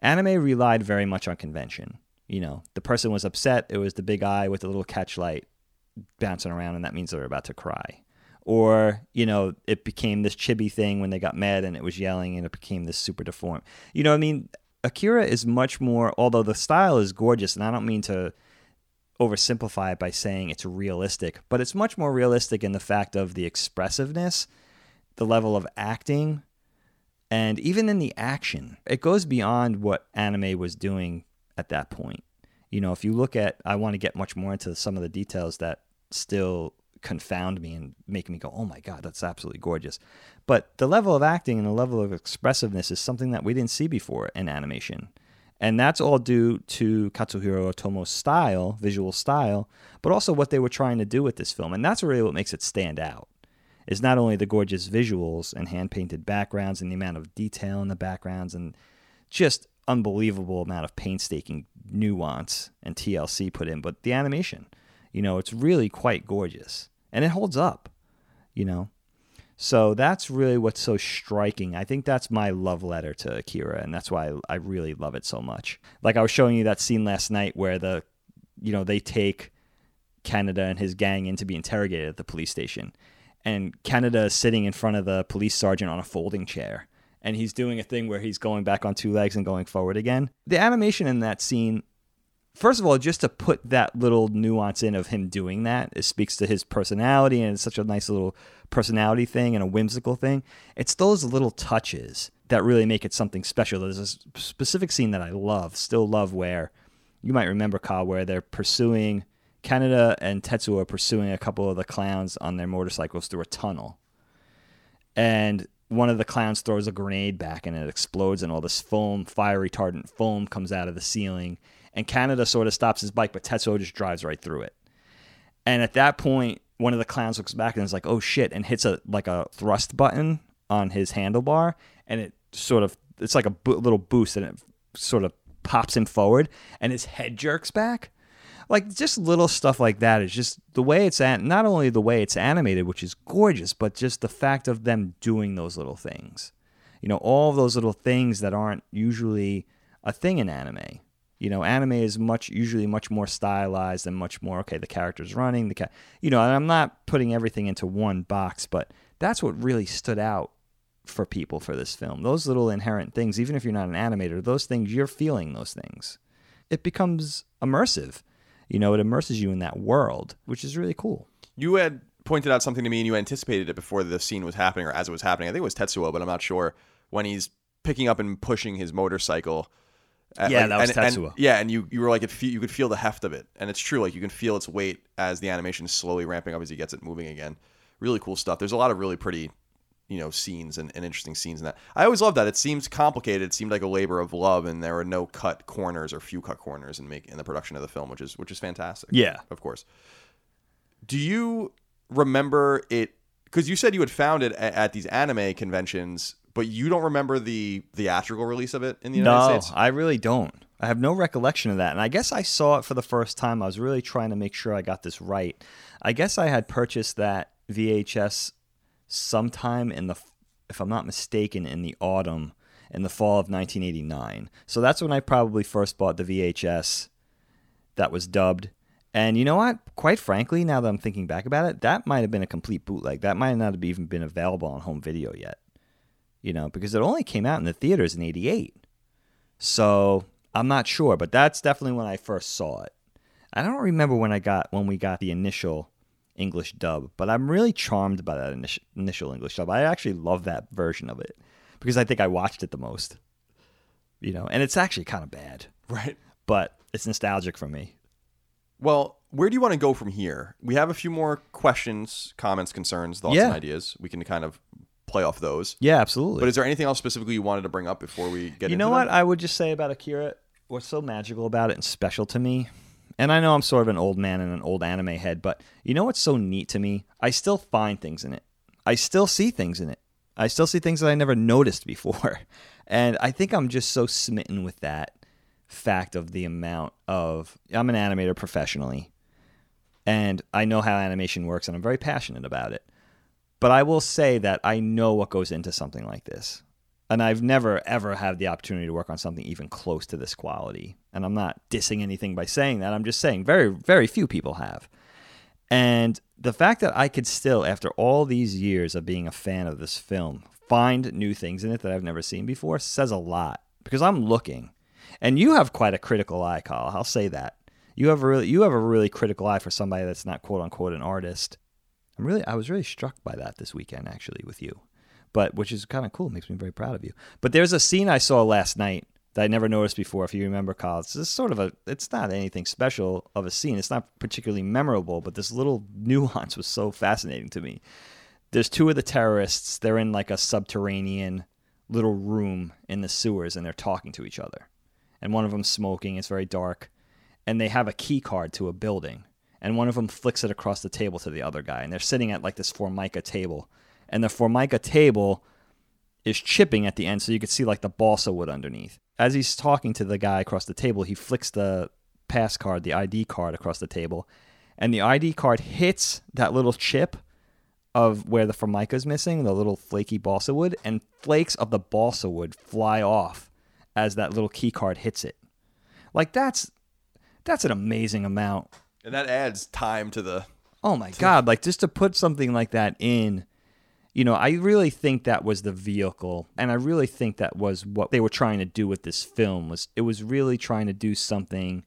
anime relied very much on convention. You know, the person was upset, it was the big eye with the little catch light bouncing around, and that means they're about to cry. Or, you know, it became this chibi thing when they got mad and it was yelling and it became this super deformed. You know, I mean, Akira is much more, although the style is gorgeous, and I don't mean to oversimplify it by saying it's realistic, but it's much more realistic in the fact of the expressiveness, the level of acting, and even in the action. It goes beyond what anime was doing at that point. You know, if you look at, I want to get much more into some of the details that still confound me and make me go, oh my God, that's absolutely gorgeous. But the level of acting and the level of expressiveness is something that we didn't see before in animation. And that's all due to Katsuhiro Otomo's style, visual style, but also what they were trying to do with this film. And that's really what makes it stand out. Is not only the gorgeous visuals and hand painted backgrounds and the amount of detail in the backgrounds and just unbelievable amount of painstaking nuance and TLC put in, but the animation, you know, it's really quite gorgeous and it holds up, you know. So that's really what's so striking. I think that's my love letter to Akira, and that's why I really love it so much. Like I was showing you that scene last night where the, you know, they take Kaneda and his gang in to be interrogated at the police station, and Kaneda is sitting in front of the police sergeant on a folding chair, and he's doing a thing where he's going back on two legs and going forward again. The animation in that scene first of all, just to put that little nuance in of him doing that, it speaks to his personality and it's such a nice little personality thing and a whimsical thing. It's those little touches that really make it something special. There's a specific scene that I love, still love, where you might remember, Kyle, where they're pursuing Kaneda and Tetsuo are pursuing a couple of the clowns on their motorcycles through a tunnel. And one of the clowns throws a grenade back and it explodes, and all this foam, fire retardant foam, comes out of the ceiling and Kaneda sort of stops his bike, but Tetsuo just drives right through it. And at that point, one of the clowns looks back and is like, "Oh shit!" and hits a like a thrust button on his handlebar, and it sort of it's like a bo- little boost, and it sort of pops him forward, and his head jerks back. Like just little stuff like that is just the way it's at. Not only the way it's animated, which is gorgeous, but just the fact of them doing those little things. You know, all those little things that aren't usually a thing in anime you know, anime is much usually much more stylized and much more okay. The character's running, the cat, you know, and I'm not putting everything into one box, but that's what really stood out for people for this film. Those little inherent things, even if you're not an animator, those things you're feeling those things. It becomes immersive. You know, it immerses you in that world, which is really cool. You had pointed out something to me, and you anticipated it before the scene was happening or as it was happening. I think it was Tetsuo, but I'm not sure when he's picking up and pushing his motorcycle Uh, yeah, like, that was and, Tetsuo. And, yeah, and you you were like it, you could feel the heft of it, and it's true. Like you can feel its weight as the animation is slowly ramping up as he gets it moving again. Really cool stuff. There's a lot of really pretty, you know, scenes and, and interesting scenes in that. I always love that. It seems complicated. It seemed like a labor of love, and there were no cut corners or few cut corners in make in the production of the film, which is which is fantastic. Yeah, of course. Do you remember it? Because you said you had found it at, at these anime conventions but you don't remember the theatrical release of it in the United no, States? I really don't. I have no recollection of that. And I guess I saw it for the first time. I was really trying to make sure I got this right. I guess I had purchased that VHS sometime in the, if I'm not mistaken, in the autumn, in the fall of 1989. So that's when I probably first bought the VHS that was dubbed. And you know what? Quite frankly, now that I'm thinking back about it, that might have been a complete bootleg. That might not have even been available on home video yet you know, because it only came out in the theaters in 88. So I'm not sure, but that's definitely when I first saw it. I don't remember when I got when we got the initial English dub, but I'm really charmed by that initial, initial English dub. I actually love that version of it because I think I watched it the most. You know, and it's actually kind of bad. Right. But it's nostalgic for me. Well, where do you want to go from here? We have a few more questions, comments, concerns, thoughts, Yeah. and ideas. We can kind of play off those. Yeah, absolutely. But is there anything else specifically you wanted to bring up before we get into it? you know them? what I would just say about Akira? What's so magical about it and special to me? And I know I'm sort of an old man and an old anime head, but you know what's so neat to me? I still find things in it. I still see things in it. I still see things that I never noticed before. And I think I'm just so smitten with that fact of the amount of I'm an animator professionally and I know how animation works and I'm very passionate about it. But I will say that I know what goes into something like this. And I've never ever had the opportunity to work on something even close to this quality. And I'm not dissing anything by saying that. I'm just saying very very few people have. And the fact that I could still after all these years of being a fan of this film find new things in it that I've never seen before says a lot because I'm looking. And you have quite a critical eye, Kyle. I'll say that. You have a really you have a really critical eye for somebody that's not quote unquote an artist. I'm really I was really struck by that this weekend actually with you. But which is kind of cool, makes me very proud of you. But there's a scene I saw last night that I never noticed before. If you remember, Kyle, it's just sort of a it's not anything special of a scene. It's not particularly memorable, but this little nuance was so fascinating to me. There's two of the terrorists. They're in like a subterranean little room in the sewers, and they're talking to each other. And one of them's smoking. It's very dark, and they have a key card to a building. And one of them flicks it across the table to the other guy, and they're sitting at like this formica table, and the formica table is chipping at the end, so you could see like the balsa wood underneath. As he's talking to the guy across the table, he flicks the pass card, the ID card across the table, and the ID card hits that little chip of where the formica is missing, the little flaky balsa wood, and flakes of the balsa wood fly off as that little key card hits it. Like that's that's an amazing amount. And that adds time to the. Oh my god, like just to put something like that in you know, I really think that was the vehicle and I really think that was what they were trying to do with this film was it was really trying to do something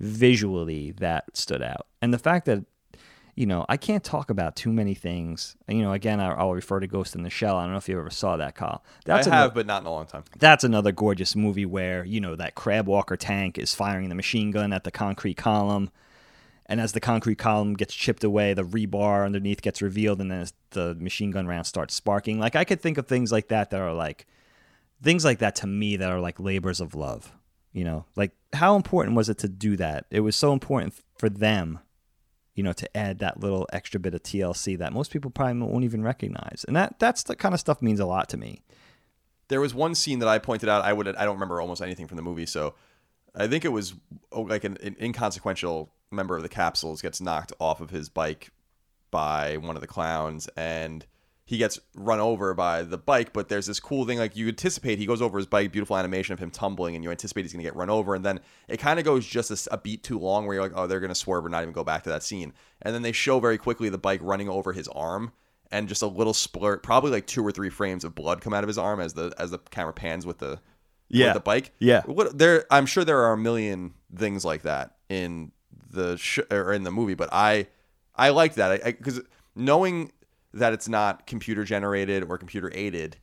visually that stood out. And the fact that you know, I can't talk about too many things. You know, again, I- I'll refer to Ghost in the Shell. I don't know if you ever saw that, Kyle. That's I have, but not in a long time. that's another gorgeous movie where you know that crab walker tank is firing the machine gun at the concrete column and as the concrete column gets chipped away the rebar underneath gets revealed and then the machine gun round starts sparking. Like i could think of things like that that are like things like that to me that are like labors of love you know? Like how important was it to do that? It was so important for them you know to add that little extra bit of tlc that most people probably won't even recognize. And that that's the kind of stuff means a lot to me. There was one scene that I pointed out. I would I don't remember almost anything from the movie, so I think it was oh, like an, an inconsequential member of the capsules gets knocked off of his bike by one of the clowns, and he gets run over by the bike. But there's this cool thing like you anticipate he goes over his bike, beautiful animation of him tumbling, and you anticipate he's gonna get run over, and then it kind of goes just a beat too long, where you're like, oh, they're gonna swerve or not even go back to that scene, and then they show very quickly the bike running over his arm and just a little splurt, probably like two or three frames of blood come out of his arm as the as the camera pans with the Yeah. with the bike. Yeah. What there I'm sure there are a million things like that in the sh- or in the movie, but I I like that because knowing that it's not computer generated or computer aided,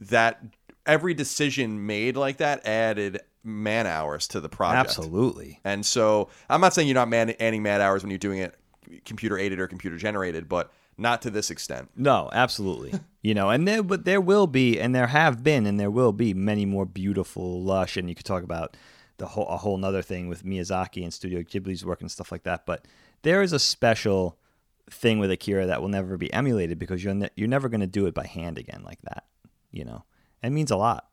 that every decision made like that added man hours to the project. absolutely And so I'm not saying you're not man- adding man hours when you're doing it computer aided or computer generated, but not to this extent. No, absolutely. you know, and there, but there will be, and there have been, and there will be many more beautiful, lush, and you could talk about the whole a whole nother thing with Miyazaki and Studio Ghibli's work and stuff like that. But there is a special thing with Akira that will never be emulated because you're ne- you're never going to do it by hand again like that. You know, it means a lot.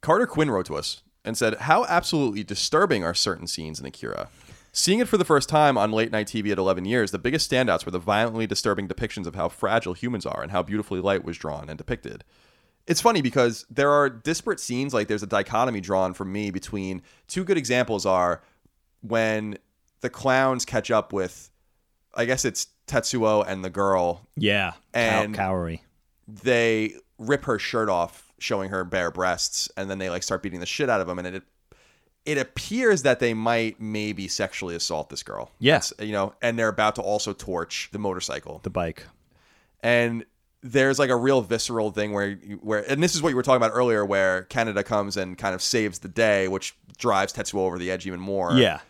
Carter Quinn wrote to us and said, How absolutely disturbing are certain scenes in Akira? Seeing it for the first time on late night TV at 11 years, the biggest standouts were the violently disturbing depictions of how fragile humans are and how beautifully light was drawn and depicted. It's funny because there are disparate scenes, like there's a dichotomy drawn for me between two good examples are when the clowns catch up with, I guess it's Tetsuo and the girl Yeah, And- Cow- Kaori. they rip her shirt off, showing her bare breasts, and then they like start beating the shit out of them and it it appears that they might maybe sexually assault this girl. Yes. you know, and they're about to also torch the motorcycle, the bike. and there's like a real visceral thing where you- where and this is what you were talking about earlier, where Kaneda comes and kind of saves the day, which drives Tetsuo over the edge even more. Yeah,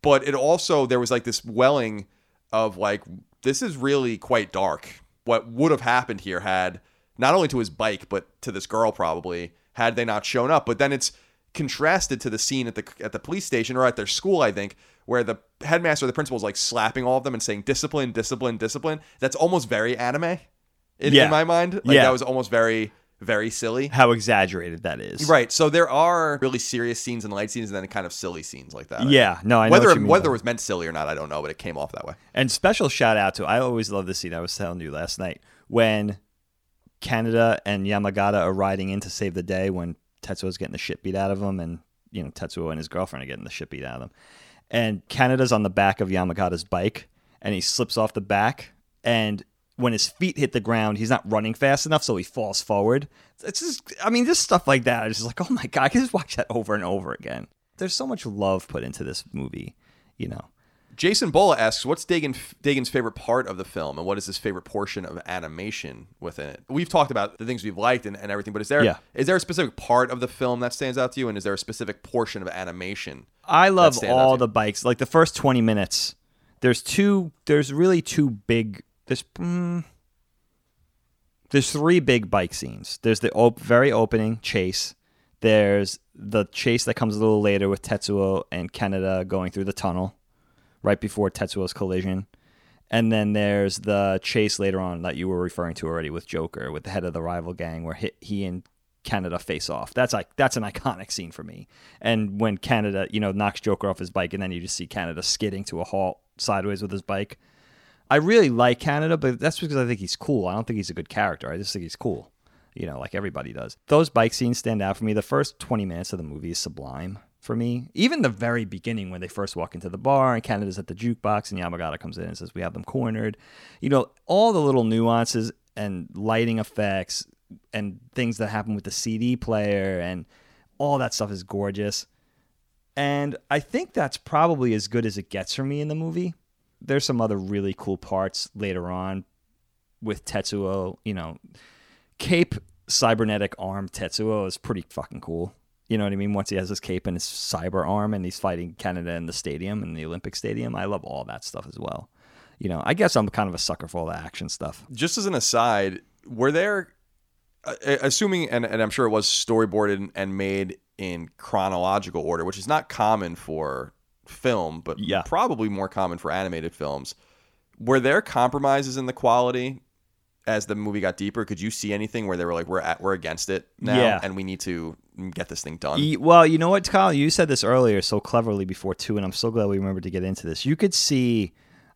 but it also there was like this welling of like this is really quite dark. What would have happened here had not only to his bike but to this girl probably had they not shown up. But then it's contrasted to the scene at the at the police station or at their school, I think, where the headmaster, the principal, is like slapping all of them and saying discipline, discipline, discipline. That's almost very anime in, Yeah. in my mind. Like Yeah. that was almost very very silly. How exaggerated that is. Right. So there are really serious scenes and light scenes, and then kind of silly scenes like that. Yeah. No, I know whether it, whether it was meant silly or not, I don't know, but it came off that way. And special shout out to I always love this scene. I was telling you last night when Kaneda and Yamagata are riding in to save the day when Tetsuo's getting the shit beat out of him, and you know Tetsuo and his girlfriend are getting the shit beat out of them. And Kaneda's on the back of Yamagata's bike, and he slips off the back, and when his feet hit the ground, he's not running fast enough, so he falls forward. It's just, I mean, just stuff like that. It's just like, oh my god, I can just watch that over and over again. There's so much love put into this movie, you know. Jason Bola asks, "What's Dagan, Dagan's favorite part of the film, and what is his favorite portion of animation within it?" We've talked about the things we've liked and, and everything, but is there is Yeah. there a specific part of the film that stands out to you, and is there a specific portion of animation? I love stand out to all the bikes. Like the first 20 minutes, there's two, there's really two big, there's, mm, there's three big bike scenes. There's the op- very opening chase. There's the chase that comes a little later with Tetsuo and Kaneda going through the tunnel right before Tetsuo's collision. And then there's the chase later on that you were referring to already with Joker, with the head of the rival gang, where he, he and Kaneda face off. That's like that's an iconic scene for me. And when Kaneda, you know, knocks Joker off his bike, and then you just see Kaneda skidding to a halt sideways with his bike. I really like Kaneda, but that's because I think he's cool. I don't think he's a good character. I just think he's cool. You know, like everybody does. Those bike scenes stand out for me. The first 20 minutes of the movie is sublime for me. Even the very beginning when they first walk into the bar and Kaneda's at the jukebox and Yamagata comes in and says, We have them cornered. You know, all the little nuances and lighting effects and things that happen with the CD player and all that stuff is gorgeous. And I think that's probably as good as it gets for me in the movie. There's some other really cool parts later on with Tetsuo, you know, cape cybernetic arm Tetsuo is pretty fucking cool. You know what I mean? Once he has his cape and his cyber arm and he's fighting Kaneda in the stadium in the Olympic stadium, I love all that stuff as well. You know, I guess I'm kind of a sucker for all the action stuff. Just as an aside, were there, uh, assuming, and, and I'm sure it was storyboarded and made in chronological order, which is not common for film, but Yeah. probably more common for animated films. Were there compromises in the quality as the movie got deeper? Could you see anything where they were like, "We're at, we're against it now, Yeah. and we need to get this thing done"? E- Well, you know what, Kyle? You said this earlier so cleverly before too, and I'm so glad we remembered to get into this. You could see,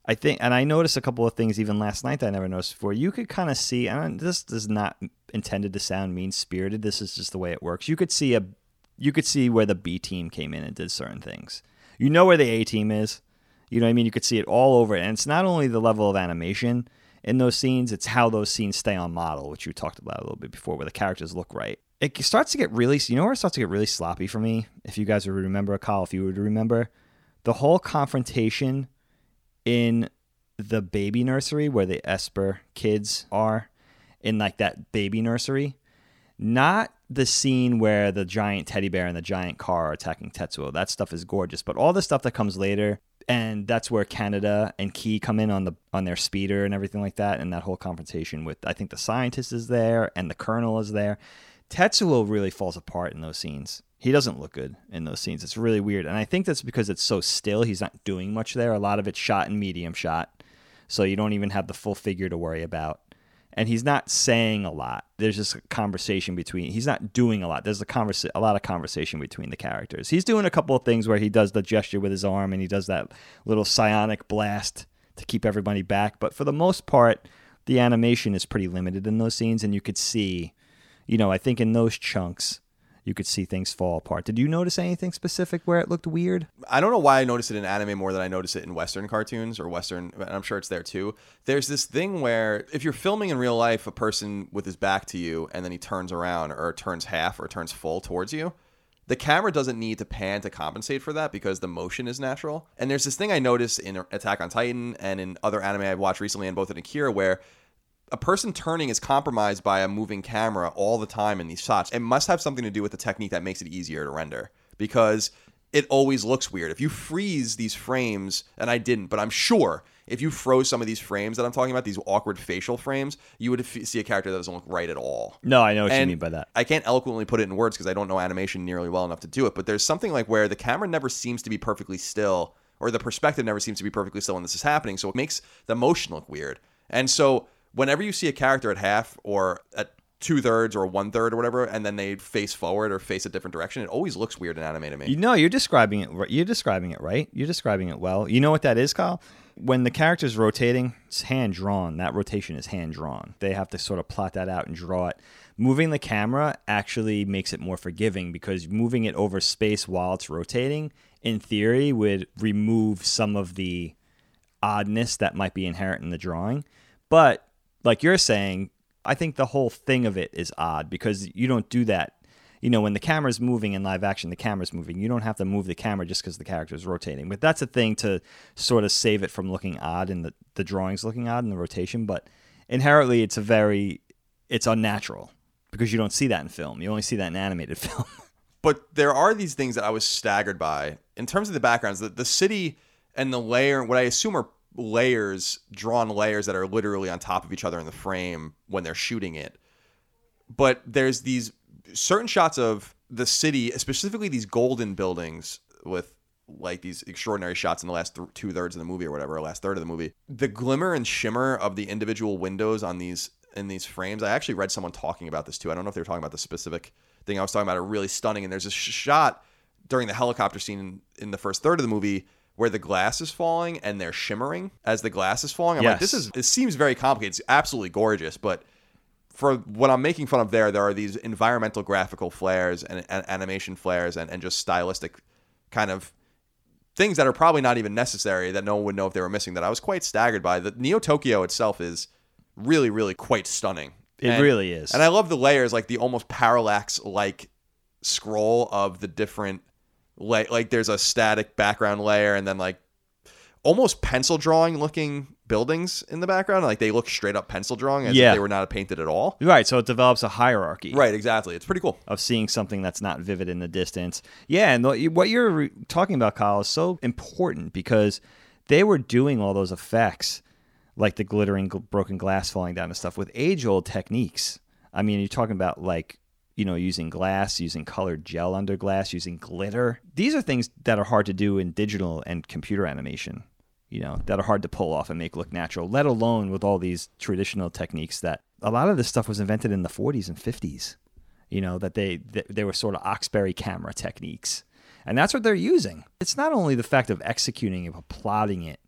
I think, and I noticed a couple of things even last night that I never noticed before. You could kind of see, and this is not intended to sound mean spirited. This is just the way it works. You could see a, you could see where the B team came in and did certain things. You know where the A team is. You know what I mean? You could see it all over and it's not only the level of animation in those scenes; it's how those scenes stay on model, which you talked about a little bit before, where the characters look right it starts to get really you know where it starts to get really sloppy for me if you guys would remember Kyle if you would remember the whole confrontation in the baby nursery where the Esper kids are in like that baby nursery not the scene where the giant teddy bear and the giant car are attacking Tetsuo that stuff is gorgeous but all the stuff that comes later and that's where Kaneda and Kei come in on the on their speeder and everything like that and that whole confrontation with I think the scientist is there and the colonel is there Tetsuo really falls apart in those scenes. He doesn't look good in those scenes. It's really weird. And I think that's because it's so still. He's not doing much there. A lot of it's shot in medium shot. So you don't even have the full figure to worry about. And he's not saying a lot. There's just a conversation between he's not doing a lot. There's a conversa- a lot of conversation between the characters. He's doing a couple of things where he does the gesture with his arm and he does that little psionic blast to keep everybody back. But for the most part, the animation is pretty limited in those scenes and you could see you know, I think in those chunks, you could see things fall apart. Did you notice anything specific where it looked weird? I don't know why I notice it in anime more than I notice it in Western cartoons or Western, and I'm sure it's there too. There's this thing where if you're filming in real life a person with his back to you and then he turns around or turns half or turns full towards you, the camera doesn't need to pan to compensate for that because the motion is natural. And there's this thing I noticed in Attack on Titan and in other anime I've watched recently and both in Akira where a person turning is compromised by a moving camera all the time in these shots. It must have something to do with the technique that makes it easier to render because it always looks weird. If you freeze these frames, and I didn't, but I'm sure if you froze some of these frames that I'm talking about, these awkward facial frames, you would f- see a character that doesn't look right at all. No, I know what you mean by that. I can't eloquently put it in words because I don't know animation nearly well enough to do it. But there's something like where the camera never seems to be perfectly still, or the perspective never seems to be perfectly still when this is happening. So it makes the motion look weird. And so whenever you see a character at half or at two thirds or one third or whatever, and then they face forward or face a different direction, it always looks weird in anime to me. You know, you're describing it. You're describing it right. You're describing it well. You know what that is, Kyle? When the character's rotating, it's hand drawn. That rotation is hand drawn. They have to sort of plot that out and draw it. Moving the camera actually makes it more forgiving because moving it over space while it's rotating, in theory, would remove some of the oddness that might be inherent in the drawing. But like you're saying, I think the whole thing of it is odd because you don't do that. You know, when the camera's moving in live action, the camera's moving. You don't have to move the camera just because the character is rotating. But that's a thing to sort of save it from looking odd and the, the drawings looking odd in the rotation. But inherently, it's a very, it's unnatural because you don't see that in film. You only see that in animated film. but there are these things that I was staggered by in terms of the backgrounds. The, the city and the layer, what I assume are layers, drawn layers that are literally on top of each other in the frame when they're shooting it. But there's these certain shots of the city, specifically these golden buildings with like these extraordinary shots in the last th- two thirds of the movie or whatever, last third of the movie. The glimmer and shimmer of the individual windows on these in these frames. I actually read someone talking about this too. I don't know if they were talking about the specific thing I was talking about. Are really stunning. And there's a sh- shot during the helicopter scene in, in the first third of the movie where the glass is falling and they're shimmering as the glass is falling. I'm like, this is it seems very complicated. It's absolutely gorgeous, but for what I'm making fun of there, there are these environmental graphical flares and, and animation flares and, and just stylistic kind of things that are probably not even necessary that no one would know if they were missing that I was quite staggered by. The Neo Tokyo itself is really, really quite stunning. It And- really is. And I love the layers, like the almost parallax like scroll of the different la- like there's a static background layer and then like almost pencil drawing looking buildings in the background. Like they look straight up pencil drawing as Yeah. if they were not painted at all. right. So it develops a hierarchy. Right, exactly. It's pretty cool. of seeing something that's not vivid in the distance. Yeah, and what you're talking about, Kyle, is so important because they were doing all those effects, like the glittering broken glass falling down and stuff, with age old techniques. I mean, you're talking about like you know using glass, using colored gel under glass, using glitter. These are things that are hard to do in digital and computer animation. You know that are hard to pull off and make look natural. Let alone with all these traditional techniques that a lot of this stuff was invented in the 40s and 50s you know that they they were sort of Oxberry camera techniques, and that's what they're using. It's not only the fact of executing it, but plotting it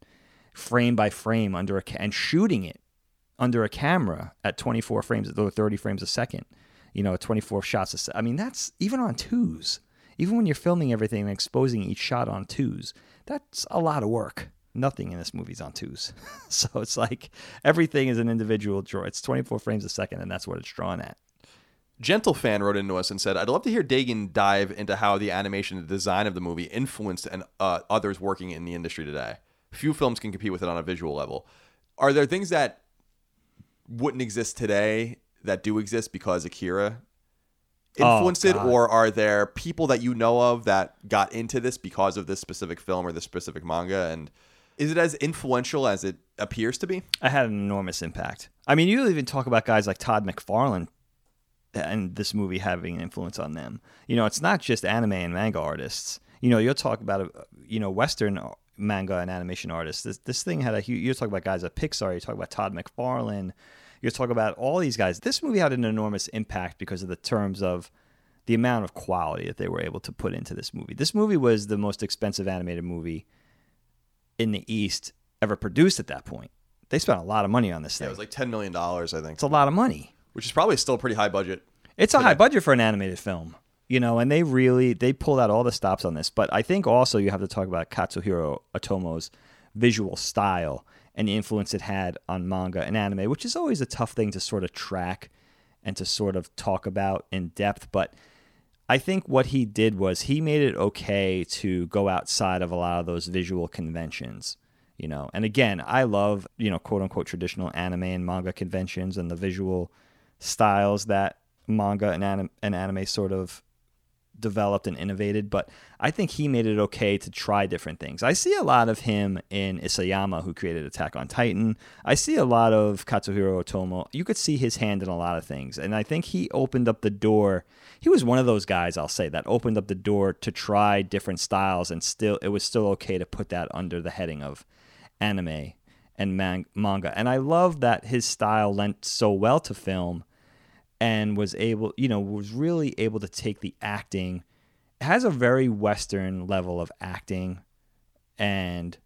frame by frame under a ca- and shooting it under a camera at 24 frames or 30 frames a second. You know, 24 shots. I mean, that's even on twos. Even when you're filming everything and exposing each shot on twos, that's a lot of work. Nothing in this movie's on twos. so it's like everything is an individual draw. It's 24 frames a second, and that's what it's drawn at. Gentle fan wrote into us and said, "I'd love to hear Dagan dive into how the animation and design of the movie influenced and uh, others working in the industry today. Few films can compete with it on a visual level. Are there things that wouldn't exist today that do exist because Akira Oh, influenced it, or are there people that you know of that got into this because of this specific film or this specific manga? And is it as influential as it appears to be? I had an enormous impact. I mean, you even talk about guys like Todd McFarlane and this movie having an influence on them. You know, it's not just anime and manga artists. You know, you'll talk about, uh, you know, Western manga and animation artists. This, this thing had a huge, you're talking about guys at Pixar, you talk about Todd McFarlane, you talk about all these guys. This movie had an enormous impact because of the terms of the amount of quality that they were able to put into this movie. This movie was the most expensive animated movie in the East ever produced at that point. They spent a lot of money on this Yeah, thing. it was like ten million dollars, I think, it's a lot of money. which is probably still a pretty high budget. It's a high budget for an animated film, you know, and they really they pulled out all the stops on this. But I think also you have to talk about Katsuhiro Otomo's visual style and the influence it had on manga and anime, which is always a tough thing to sort of track and to sort of talk about in depth. But I think what he did was he made it okay to go outside of a lot of those visual conventions. You know, and again, I love, you know, quote unquote traditional anime and manga conventions and the visual styles that manga and, anim- and anime sort of developed and innovated, but I think he made it okay to try different things. I see a lot of him in Isayama, who created Attack on Titan. I see a lot of Katsuhiro Otomo. You could see his hand in a lot of things, and I think he opened up the door. He was one of those guys, I'll say, that opened up the door to try different styles, and still it was still okay to put that under the heading of anime and man- manga. And I love that his style lent so well to film and was able, you know, was really able to take the acting. Has a very Western level of acting and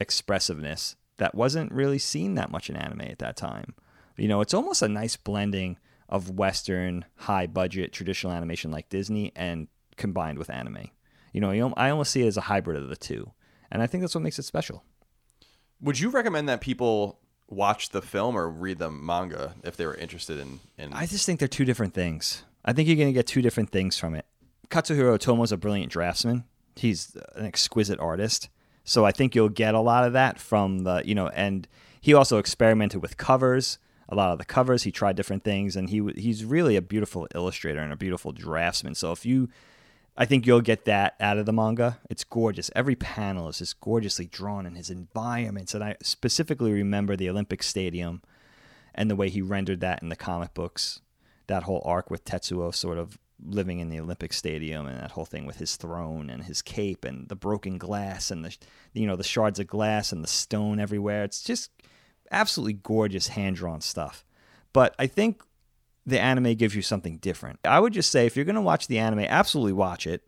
expressiveness that wasn't really seen that much in anime at that time. You know, it's almost a nice blending of Western high budget traditional animation like Disney and combined with anime. You know, I almost see it as a hybrid of the two. And I think that's what makes it special. Would you recommend that people watch the film or read the manga if they were interested in. in... I just think they're two different things. I think you're going to get two different things from it. Katsuhiro is a brilliant draftsman. He's an exquisite artist. So I think you'll get a lot of that from the, you know, and he also experimented with covers. A lot of the covers, he tried different things, and he he's really a beautiful illustrator and a beautiful draftsman. So if you I think you'll get that out of the manga. It's gorgeous. Every panel is just gorgeously drawn in his environments. And I specifically remember the Olympic Stadium and the way he rendered that in the comic books. That whole arc with Tetsuo sort of living in the Olympic Stadium and that whole thing with his throne and his cape and the broken glass and the you know the shards of glass and the stone everywhere. It's just absolutely gorgeous hand drawn stuff. But I think the anime gives you something different. I would just say if you're going to watch the anime, absolutely watch it.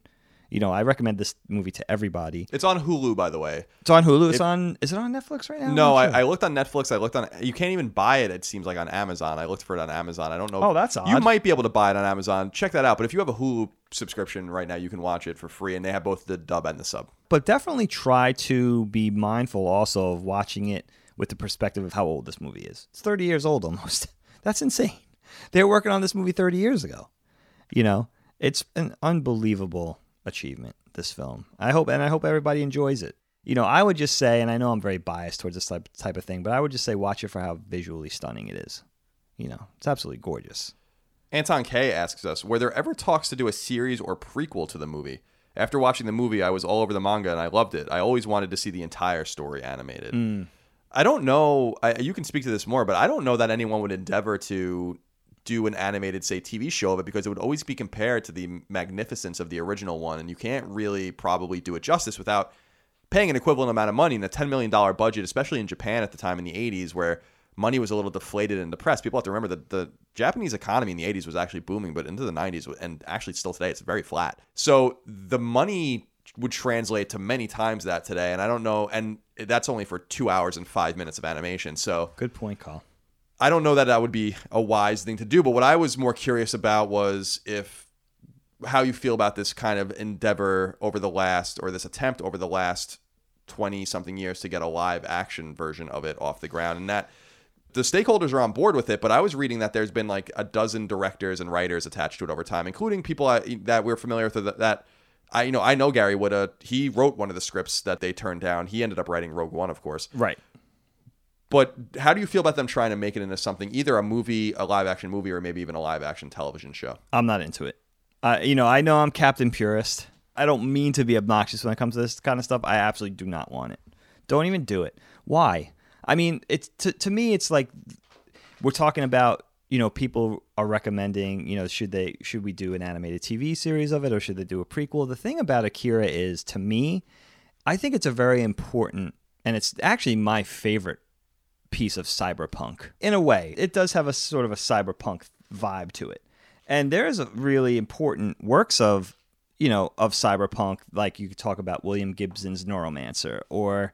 You know, I recommend this movie to everybody. It's on Hulu, by the way. It's on Hulu. It's if, on. Is it on Netflix right now? No, I, I, looked on Netflix. I looked on. You can't even buy it. It seems like on Amazon. I looked for it on Amazon. I don't know. Oh, that's odd. You might be able to buy it on Amazon. Check that out. But if you have a Hulu subscription right now, you can watch it for free, and they have both the dub and the sub. But definitely try to be mindful also of watching it with the perspective of how old this movie is. It's 30 years old almost. That's insane. They were working on this movie 30 years ago. You know, it's an unbelievable achievement, this film. I hope, and I hope everybody enjoys it. You know, I would just say, and I know I'm very biased towards this type, type of thing, but I would just say watch it for how visually stunning it is. You know, it's absolutely gorgeous. Anton K asks us, were there ever talks to do a series or prequel to the movie? After watching the movie, I was all over the manga and I loved it. I always wanted to see the entire story animated. Mm. I don't know. I, you can speak to this more, but I don't know that anyone would endeavor to do an animated, say, TV show of it because it would always be compared to the magnificence of the original one. And you can't really probably do it justice without paying an equivalent amount of money in a $10 million budget, especially in Japan at the time in the 80s, where money was a little deflated and depressed. People have to remember that the Japanese economy in the 80s was actually booming, but into the 90s, and actually still today, it's very flat. So the money would translate to many times that today. And I don't know. And that's only for two hours and five minutes of animation. So good point, Carl. I don't know that that would be a wise thing to do. But what I was more curious about was if how you feel about this kind of endeavor over the last, or this attempt over the last 20 something years to get a live action version of it off the ground. And that the stakeholders are on board with it, but I was reading that there's been like a dozen directors and writers attached to it over time, including people that we're familiar with that I you know I know Gary Whitta. Uh, he wrote one of the scripts that they turned down. He ended up writing Rogue One, of course. Right. But how do you feel about them trying to make it into something, either a movie, a live action movie, or maybe even a live action television show? I'm not into it. Uh, you know, I know I'm Captain Purist. I don't mean to be obnoxious when it comes to this kind of stuff. I absolutely do not want it. Don't even do it. Why? I mean, it's to, to me, it's like we're talking about. You know, people are recommending. You know, should they should we do an animated TV series of it, or should they do a prequel? The thing about Akira is, to me, I think it's a very important, and it's actually my favorite piece of cyberpunk. In a way, it does have a sort of a cyberpunk vibe to it. And there's a really important works of, you know, of cyberpunk, like you could talk about William Gibson's Neuromancer, or,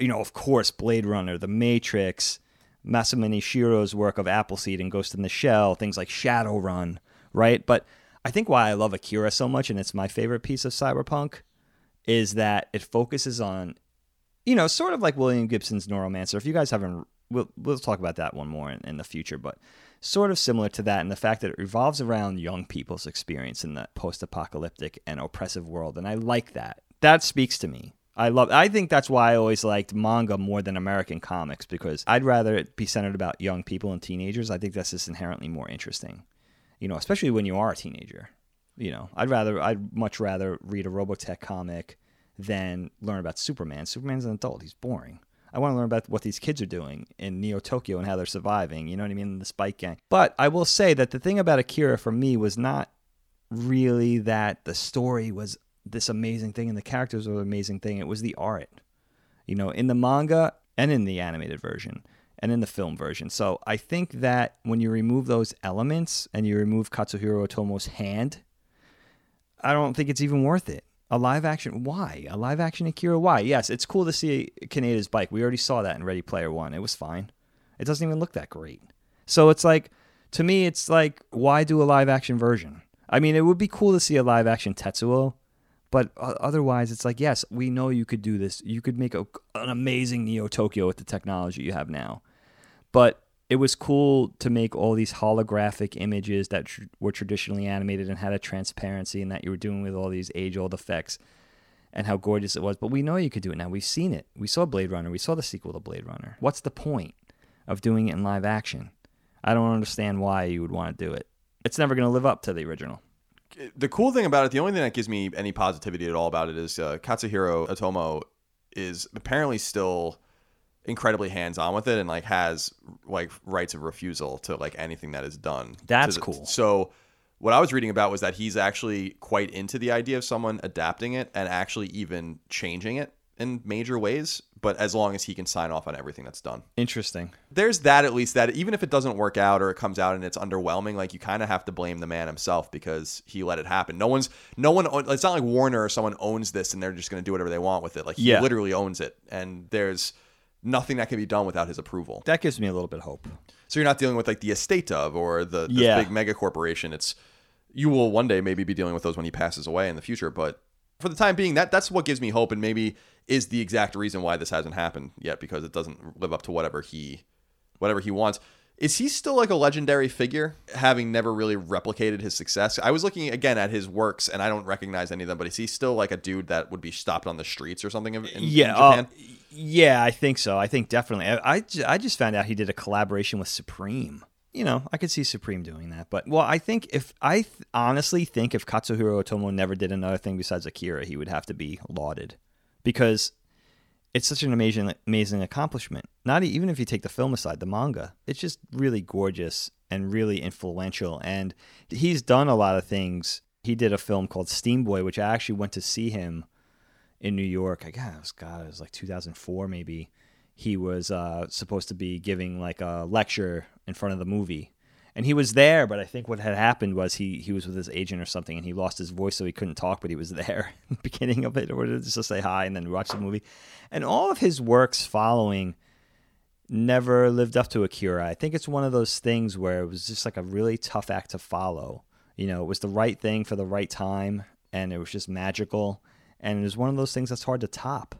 you know, of course, Blade Runner, The Matrix, Masamune Shirow's work of Appleseed and Ghost in the Shell, things like Shadowrun, right? But I think why I love Akira so much, and it's my favorite piece of cyberpunk, is that it focuses on you know, sort of like William Gibson's Neuromancer. If you guys haven't, we'll, we'll talk about that one more in, in the future, but sort of similar to that in the fact that it revolves around young people's experience in the post apocalyptic and oppressive world. And I like that. That speaks to me. I love I think that's why I always liked manga more than American comics because I'd rather it be centered about young people and teenagers. I think that's just inherently more interesting. You know, especially when you are a teenager. You know, I'd rather I'd much rather read a Robotech comic than learn about Superman. Superman's an adult; he's boring. I want to learn about what these kids are doing in Neo Tokyo and how they're surviving. You know what I mean? The Spike Gang. But I will say that the thing about Akira for me was not really that the story was this amazing thing and the characters were an amazing thing. It was the art. You know, in the manga and in the animated version and in the film version. So I think that when you remove those elements and you remove Katsuhiro Otomo's hand, I don't think it's even worth it. A live action, why? A live action Akira, why? Yes, it's cool to see Kaneda's bike. We already saw that in Ready Player One. It was fine. It doesn't even look that great. So it's like, to me, it's like, why do a live action version? I mean, it would be cool to see a live action Tetsuo, but otherwise, it's like, yes, we know you could do this. You could make a, an amazing Neo Tokyo with the technology you have now. But it was cool to make all these holographic images that tr- were traditionally animated and had a transparency and that you were doing with all these age old effects and how gorgeous it was. But we know you could do it now. We've seen it. We saw Blade Runner. We saw the sequel to Blade Runner. What's the point of doing it in live action? I don't understand why you would want to do it. It's never going to live up to the original. The cool thing about it, the only thing that gives me any positivity at all about it is uh, Katsuhiro Otomo is apparently still incredibly hands on with it and like has like rights of refusal to like anything that is done. That's the, cool. So what I was reading about was that he's actually quite into the idea of someone adapting it and actually even changing it in major ways, but as long as he can sign off on everything that's done. Interesting. There's that at least that even if it doesn't work out or it comes out and it's underwhelming, like you kind of have to blame the man himself because he let it happen. No one's no one it's not like Warner or someone owns this and they're just going to do whatever they want with it. Like he Yeah. literally owns it and there's nothing that can be done without his approval. That gives me a little bit of hope. So you're not dealing with like the estate of or the, the Yeah. big mega corporation. It's you will one day maybe be dealing with those when he passes away in the future, but for the time being, that that's what gives me hope and maybe is the exact reason why this hasn't happened yet because it doesn't live up to whatever he whatever he wants. Is he still like a legendary figure, having never really replicated his success? I was looking again at his works, and I don't recognize any of them. But is he still like a dude that would be stopped on the streets or something in, in yeah, Japan? uh, yeah, I think so. I think definitely. I, I, I just found out he did a collaboration with Supreme. You know, I could see Supreme doing that. But well, I think if I th- honestly think if Katsuhiro Otomo never did another thing besides Akira, he would have to be lauded because it's such an amazing amazing accomplishment. Not even if you take the film aside, the manga, it's just really gorgeous and really influential. And he's done a lot of things. He did a film called Steamboy, which I actually went to see him in New York. I guess God, it was like 2004 maybe. He was uh, supposed to be giving like a lecture in front of the movie, and he was there. But I think what had happened was he he was with his agent or something, and he lost his voice, so he couldn't talk. But he was there in the beginning of it, or just to say hi and then watch the movie. And all of his works following never lived up to Akira. I think it's one of those things where it was just like a really tough act to follow. You know, it was the right thing for the right time, and it was just magical. And it was one of those things that's hard to top.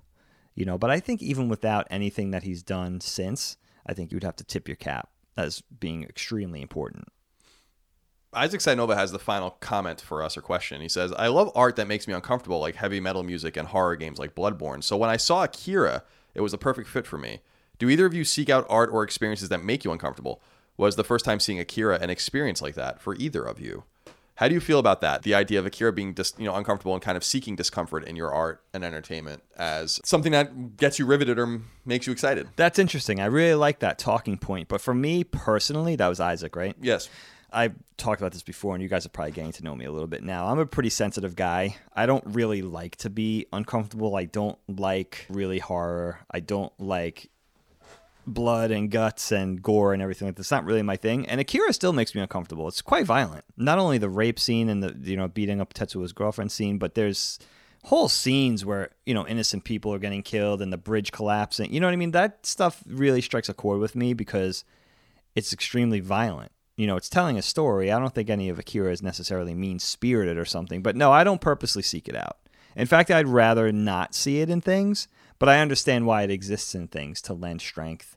You know, but I think even without anything that he's done since, I think you'd have to tip your cap as being extremely important. Isaac Sainova has the final comment for us or question. He says, I love art that makes me uncomfortable, like heavy metal music and horror games like Bloodborne. So when I saw Akira, it was a perfect fit for me. Do either of you seek out art or experiences that make you uncomfortable? Was the first time seeing Akira an experience like that for either of you? How do you feel about that? The idea of Akira being dis, you know uncomfortable and kind of seeking discomfort in your art and entertainment as something that gets you riveted or makes you excited. That's interesting. I really like that talking point. But for me personally, that was Isaac, right? Yes. I've talked about this before, and you guys are probably getting to know me a little bit now. I'm a pretty sensitive guy. I don't really like to be uncomfortable. I don't like really horror. I don't like blood and guts and gore and everything like that. It's not really my thing. And Akira still makes me uncomfortable. It's quite violent. Not only the rape scene and the you know beating up Tetsuo's girlfriend scene, but there's whole scenes where you know innocent people are getting killed and the bridge collapsing. You know what I mean? That stuff really strikes a chord with me because it's extremely violent. You know, it's telling a story. I don't think any of Akira is necessarily mean spirited or something, but no, I don't purposely seek it out. In fact, I'd rather not see it in things, but I understand why it exists in things to lend strength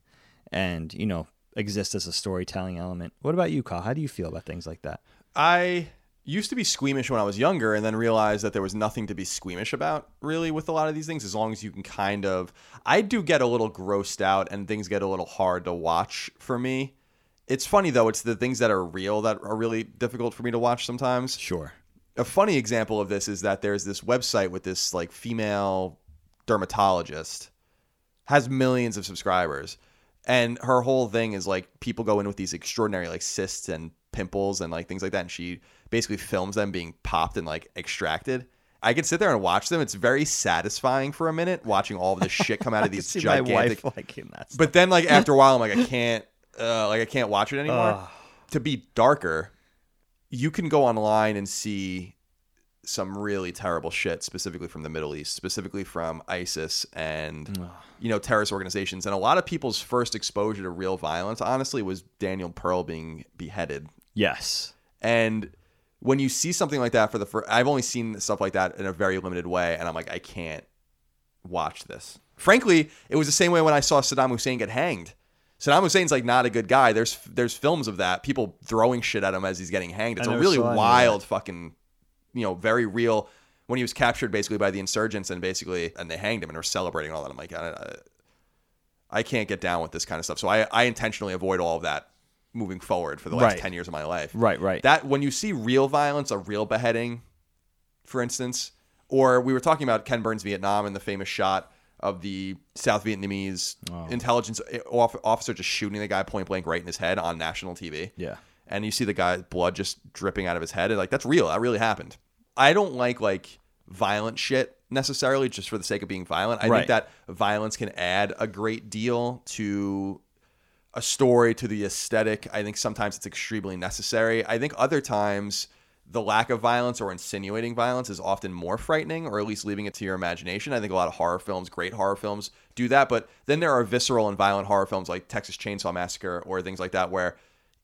and, you know, exist as a storytelling element. What about you, Kyle? How do you feel about things like that? I used to be squeamish when I was younger and then realized that there was nothing to be squeamish about really with a lot of these things as long as you can kind of I do get a little grossed out and things get a little hard to watch for me. It's funny though, it's the things that are real that are really difficult for me to watch sometimes. Sure. a funny example of this is that there's this website with this like female dermatologist has millions of subscribers and her whole thing is like people go in with these extraordinary like cysts and pimples and like things like that. And she basically films them being popped and like extracted. I could sit there and watch them. It's very satisfying for a minute watching all of this shit come out of these gigantic liking that. but then like after a while i'm like i can't uh, like i can't watch it anymore. To be darker you can go online and see some really terrible shit specifically from the middle east specifically from isis and you know terrorist organizations and a lot of people's first exposure to real violence honestly was daniel pearl being beheaded yes. and when you see something like that for the first, I've only seen stuff like that in a very limited way, and I'm like, I can't watch this. Frankly, it was the same way when I saw Saddam Hussein get hanged. Saddam Hussein's like not a good guy. There's there's films of that, people throwing shit at him as he's getting hanged. It's a really wild fucking, you know, very real. When he was captured basically by the insurgents and basically and they hanged him and were celebrating and all that. I'm like, I, I, I can't get down with this kind of stuff. So I I intentionally avoid all of that moving forward for the last Right. 10 years of my life. Right, right. That when you see real violence, a real beheading, for instance, or we were talking about Ken Burns Vietnam and the famous shot of the South Vietnamese Oh. intelligence eh, officer just shooting the guy point blank right in his head on national TV. Yeah. And you see the guy's blood just dripping out of his head. And like, that's real. That really happened. I don't like like violent shit necessarily just for the sake of being violent. I Right. think that violence can add a great deal to a story to the aesthetic. I think sometimes it's extremely necessary. I think other times the lack of violence or insinuating violence is often more frightening, or at least leaving it to your imagination. I think a lot of horror films, great horror films, do that. But then there are visceral and violent horror films like Texas Chainsaw Massacre or things like that where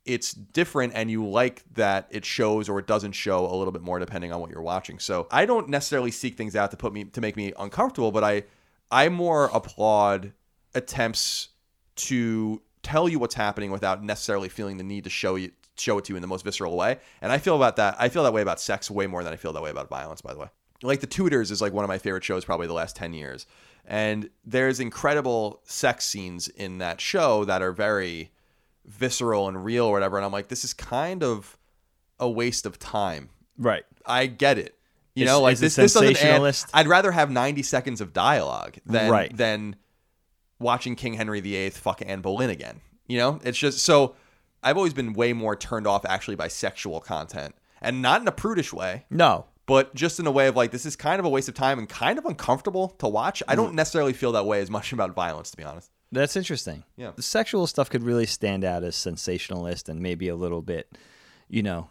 it's different and you like that it shows or it doesn't show a little bit more depending on what you're watching. So I don't necessarily seek things out to put me to make me uncomfortable, but I I more applaud attempts to tell you what's happening without necessarily feeling the need to show you show it to you in the most visceral way. And I feel about that I feel that way about sex way more than I feel that way about violence, by the way. Like The Tudors is like one of my favorite shows probably the last 10 years. And there's incredible sex scenes in that show that are very visceral and real or whatever. And I'm like, this is kind of a waste of time. Right. I get it. You Is- know, like this, this doesn't add. I'd rather have 90 seconds of dialogue than Right. than watching King Henry VIII fuck Anne Boleyn again. You know, it's just so I've always been way more turned off actually by sexual content and not in a prudish way, No. but just in a way of like this is kind of a waste of time and kind of uncomfortable to watch. I Mm. don't necessarily feel that way as much about violence, to be honest. That's interesting. Yeah. The sexual stuff could really stand out as sensationalist and maybe a little bit, you know,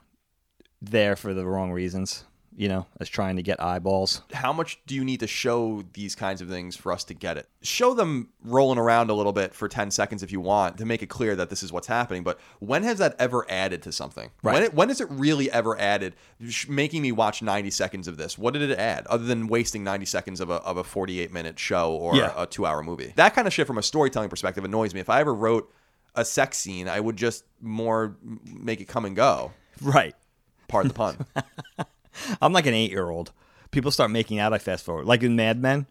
there for the wrong reasons, you know, as trying to get eyeballs. how much do you need to show these kinds of things for us to get it? Show them rolling around a little bit for 10 seconds if you want to make it clear that this is what's happening. But when has that ever added to something? Right. When, it, when is it really ever added, making me watch 90 seconds of this? What did it add other than wasting 90 seconds of a, of a 48 minute show or Yeah. a two hour movie? That kind of shit from a storytelling perspective annoys me. If I ever wrote a sex scene, I would just more make it come and go. Right. Pardon the pun. I'm like an eight year old. People start making out, I fast forward. Like in Mad Men.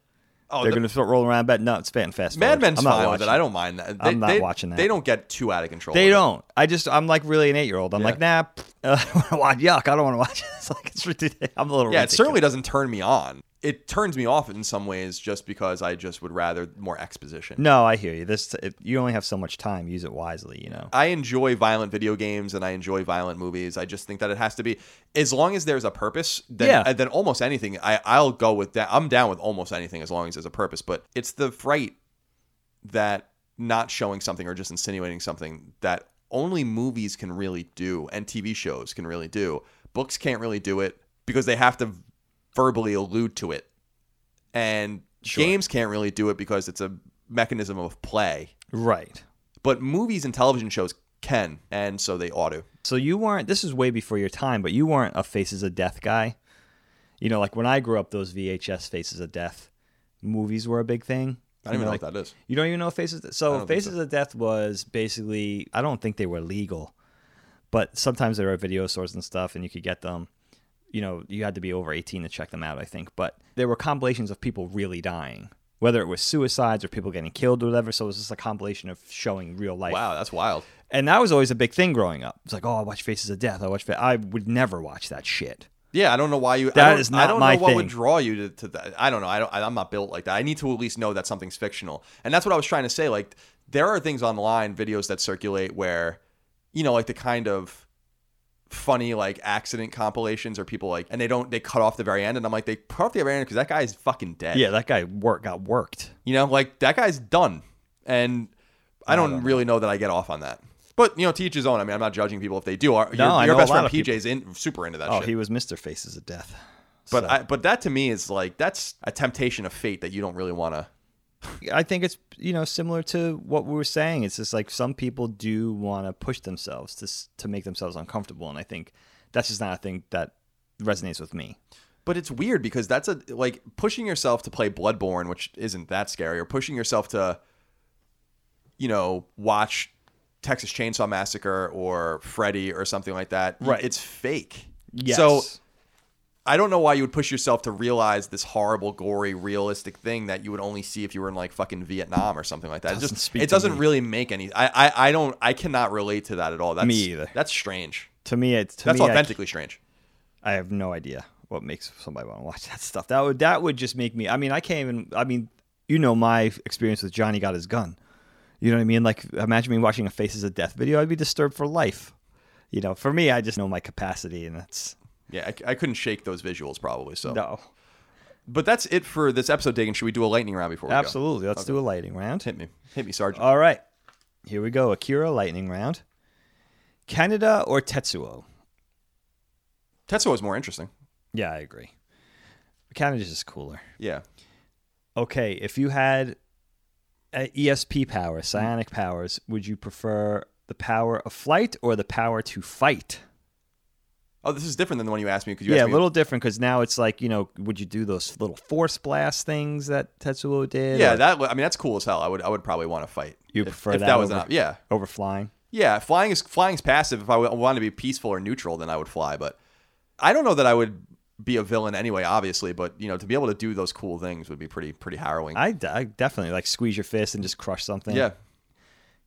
Oh, They're the- going to start rolling around But No, it's fast fast Mad forward. Men's I'm not fine with it. I don't mind that. I'm not they, watching that. They don't get too out of control. They don't. I just, I'm like really an eight year old. I'm Yeah. like, nah, pff, uh, I don't want to watch. Yuck. I don't want to watch this. Like, it's ridiculous. I'm a little Yeah, it ridiculous. certainly doesn't turn me on. It turns me off in some ways just because I just would rather more exposition. No, I hear you. This, you only have so much time. Use it wisely, you know? I enjoy violent video games and I enjoy violent movies. I just think that it has to be as long as there's a purpose. Then, Yeah. then almost anything. I I'll go with that. I'm down with almost anything as long as there's a purpose. But it's the fright that not showing something or just insinuating something that only movies can really do and TV shows can really do. Books can't really do it because they have to verbally allude to it. And Sure. games can't really do it because it's a mechanism of play. Right. But movies and television shows can, and so they ought to. So you weren't. This is way before your time, but you weren't a Faces of Death guy. You know, like when I grew up, those VHS Faces of Death movies were a big thing. I don't even You know like, what that is. You don't even know Faces. I So Faces of Death was basically. I don't think they were legal, but sometimes they were video stores and stuff, and you could get them. You know, you had to be over eighteen to check them out. I think, but there were compilations of people really dying, whether it was suicides or people getting killed or whatever. So it was just a compilation of showing real life Wow, that's wild. and that was always a big thing growing up. It's like, oh, I watch Faces of Death. I watch. Fa-. I would never watch that shit. Yeah, I don't know why you. That is don't, I don't my know what thing. would draw you to, to that. I don't know. I don't. I, I'm not built like that. I need to at least know that something's fictional, and that's what I was trying to say. Like there are things online, videos that circulate where, you know, like the kind of funny like accident compilations or people like, and they don't they cut off the very end, and I'm like they cut off the very end because that guy is fucking dead. Yeah, that guy work got worked. You know, like that guy's done, and I don't, really know that I get off on that. But you know, teach his own. I mean, I'm not judging people if they do. Our, No, your, your best friend. PJ's in super into that Oh, shit. he was Mr. Faces of Death. But So- I, but that to me is like that's a temptation of fate that you don't really want to. I think it's you know similar to what we were saying. It's just like some people do want to push themselves to to make themselves uncomfortable, and I think that's just not a thing that resonates with me. But it's weird because that's a like pushing yourself to play Bloodborne, which isn't that scary, or pushing yourself to, you know, watch Texas Chainsaw Massacre or Freddy or something like that. Right. It's fake. Yes. So I don't know why you would push yourself to realize this horrible, gory, realistic thing that you would only see if you were in like fucking Vietnam or something like that. It Doesn't just speak it doesn't me. really make any. I, I I don't. I cannot relate to that at all. That's, Me either. That's strange. to me, it's to That's me, I- authentically strange. I have no idea what makes somebody want to watch that stuff. That would that would just make me. I mean, I can't even. I mean, you know my experience with Johnny got his gun. You know what I mean? Like, imagine me watching a Faces of Death video. I'd be disturbed for life. You know, for me, I just know my capacity, and that's Yeah, I, I couldn't shake those visuals probably. So, no, but that's it for this episode. Digging. Should we do a lightning round before we go? absolutely. Let's do a lightning round. Hit me, hit me, Sergeant. All right, here we go. Akira lightning round. Kaneda or Tetsuo? Tetsuo is more interesting. Yeah, I agree. Kaneda's just cooler. Yeah. Okay, if you had uh, ESP power, psionic powers, would you prefer the power of flight or the power to fight? Oh, this is different than the one you asked me because you yeah, a little different because now it's like you know, would you do those little force blast things that Tetsuo did? yeah, or that I mean that's cool as hell. I would I would probably want to fight. You if, prefer if that that, was over- an yeah over flying. yeah flying is flying's passive. If I wanted to be peaceful or neutral, then I would fly. But I don't know that I would be a villain anyway. Obviously, but you know to be able to do those cool things would be pretty pretty harrowing. I, I definitely like squeeze your fist and just crush something. yeah,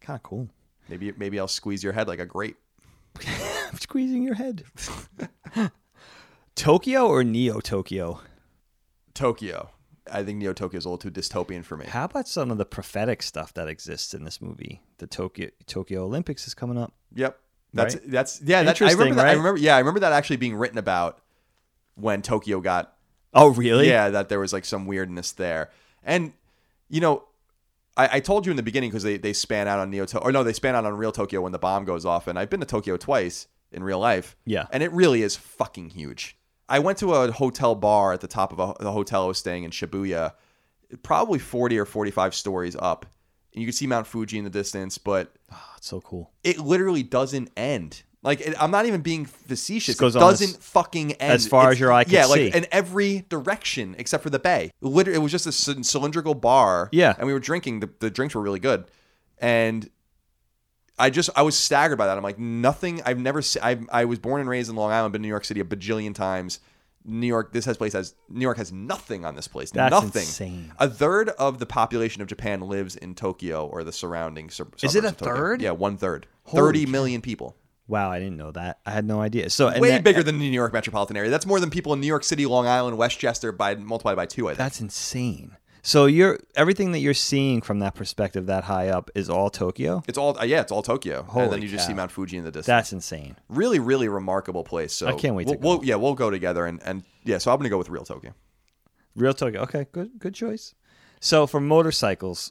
kind of cool. maybe maybe I'll squeeze your head like a grape. Squeezing your head. Tokyo or Neo Tokyo? Tokyo. I think Neo Tokyo is a little too dystopian for me. How about some of the prophetic stuff that exists in this movie? The Tokyo Tokyo Olympics is coming up. Yep. That's Right? that's yeah. That, I Interesting, remember that. I remember yeah. I remember that actually being written about when Tokyo got Oh, really? yeah. That there was like some weirdness there, and you know, I, I told you in the beginning because they they span out on Neo Tokyo or no, they span out on real Tokyo when the bomb goes off, and I've been to Tokyo twice in real life. Yeah. and it really is fucking huge. I went to a hotel bar at the top of a, the hotel I was staying in Shibuya, probably forty or forty five stories up, and you can see Mount Fuji in the distance, but Oh, it's so cool. it literally doesn't end. Like it, I'm not even being facetious. It doesn't as- fucking end as far It's- as your eye can yeah, see. Yeah, like in every direction except for the bay. Literally, it was just a cylindrical bar. Yeah. and we were drinking. The, the drinks were really good, and I just I was staggered by that. I'm like nothing. I've never. se- I I was born and raised in Long Island, been to New York City a bajillion times. New York. This has place has New York has nothing on this place. That's nothing. insane. A third of the population of Japan lives in Tokyo or the surrounding. Sur- Is it a third? Yeah, one third. Holy Thirty million people. Wow, I didn't know that. I had no idea. So and Way that- bigger than the New York metropolitan area. That's more than people in New York City, Long Island, Westchester by multiplied by two. I think. That's insane. So you're everything that you're seeing from that perspective that high up is all Tokyo. It's all uh, yeah, it's all Tokyo, and then you just see. Mount Fuji in the distance. That's insane. really, really remarkable place. So I can't wait to We'll, go. we'll- yeah, we'll go together and and yeah. So I'm gonna go with real Tokyo. Real Tokyo. Okay, good good choice. So for motorcycles,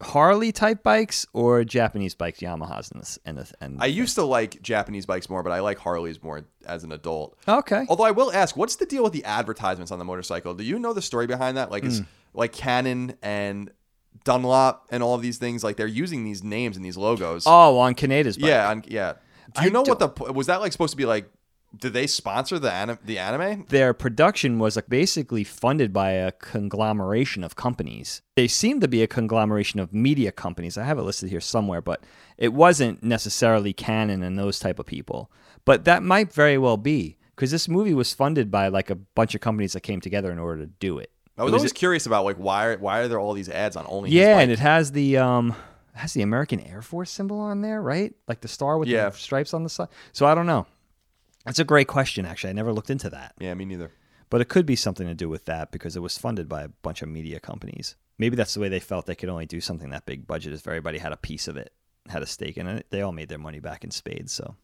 Harley type bikes or Japanese bikes, Yamahas and this and this and I used to like Japanese bikes more, but I like Harleys more as an adult. Okay. Although I will ask, what's the deal with the advertisements on the motorcycle? Do you know the story behind that? Like, Hmm. it's like Canon and Dunlop and all of these things. Like, they're using these names and these logos. Oh, on Kaneda's bike. yeah, on, yeah. Do you I know what the was that like supposed to be like? Did they sponsor the anim, the anime? their production was like basically funded by a conglomeration of companies. They seem to be a conglomeration of media companies. I have it listed here somewhere, but it wasn't necessarily Canon and those type of people. But that might very well be because this movie was funded by like a bunch of companies that came together in order to do it. I was always curious about like why are, why are there all these ads on only? yeah, and it has the um it has the American Air Force symbol on there, right? Like the star with Yeah. the stripes on the side. So I don't know. That's a great question. Actually, I never looked into that, Yeah, me neither. but it could be something to do with that because it was funded by a bunch of media companies. Maybe that's the way they felt they could only do something that big budget if everybody had a piece of it, had a stake in it. They all made their money back in spades. So,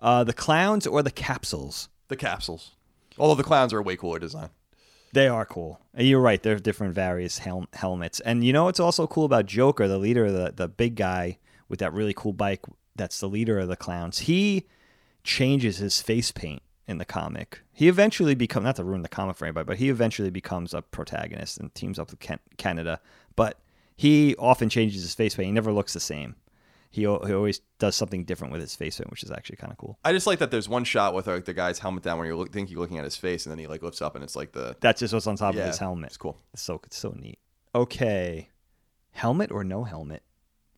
uh, the clowns or the capsules. The capsules. Although the clowns are a way cooler design. They are cool. You're right. They're different various hel- helmets. And you know what's also cool about Joker, the leader, of the the big guy with that really cool bike. That's the leader of the clowns. He changes his face paint in the comic. He eventually becomes not to ruin the comic for anybody, but he eventually becomes a protagonist and teams up with Ken- Kaneda. But he often changes his face paint. He never looks the same. He, he always does something different with his face which is actually kind of cool. I just like that there's one shot with like the guy's helmet down where you look, think you're looking at his face, and then he like lifts up, and it's like the That's just what's on top yeah, of his helmet. It's cool. It's so it's so neat. Okay, helmet or no helmet?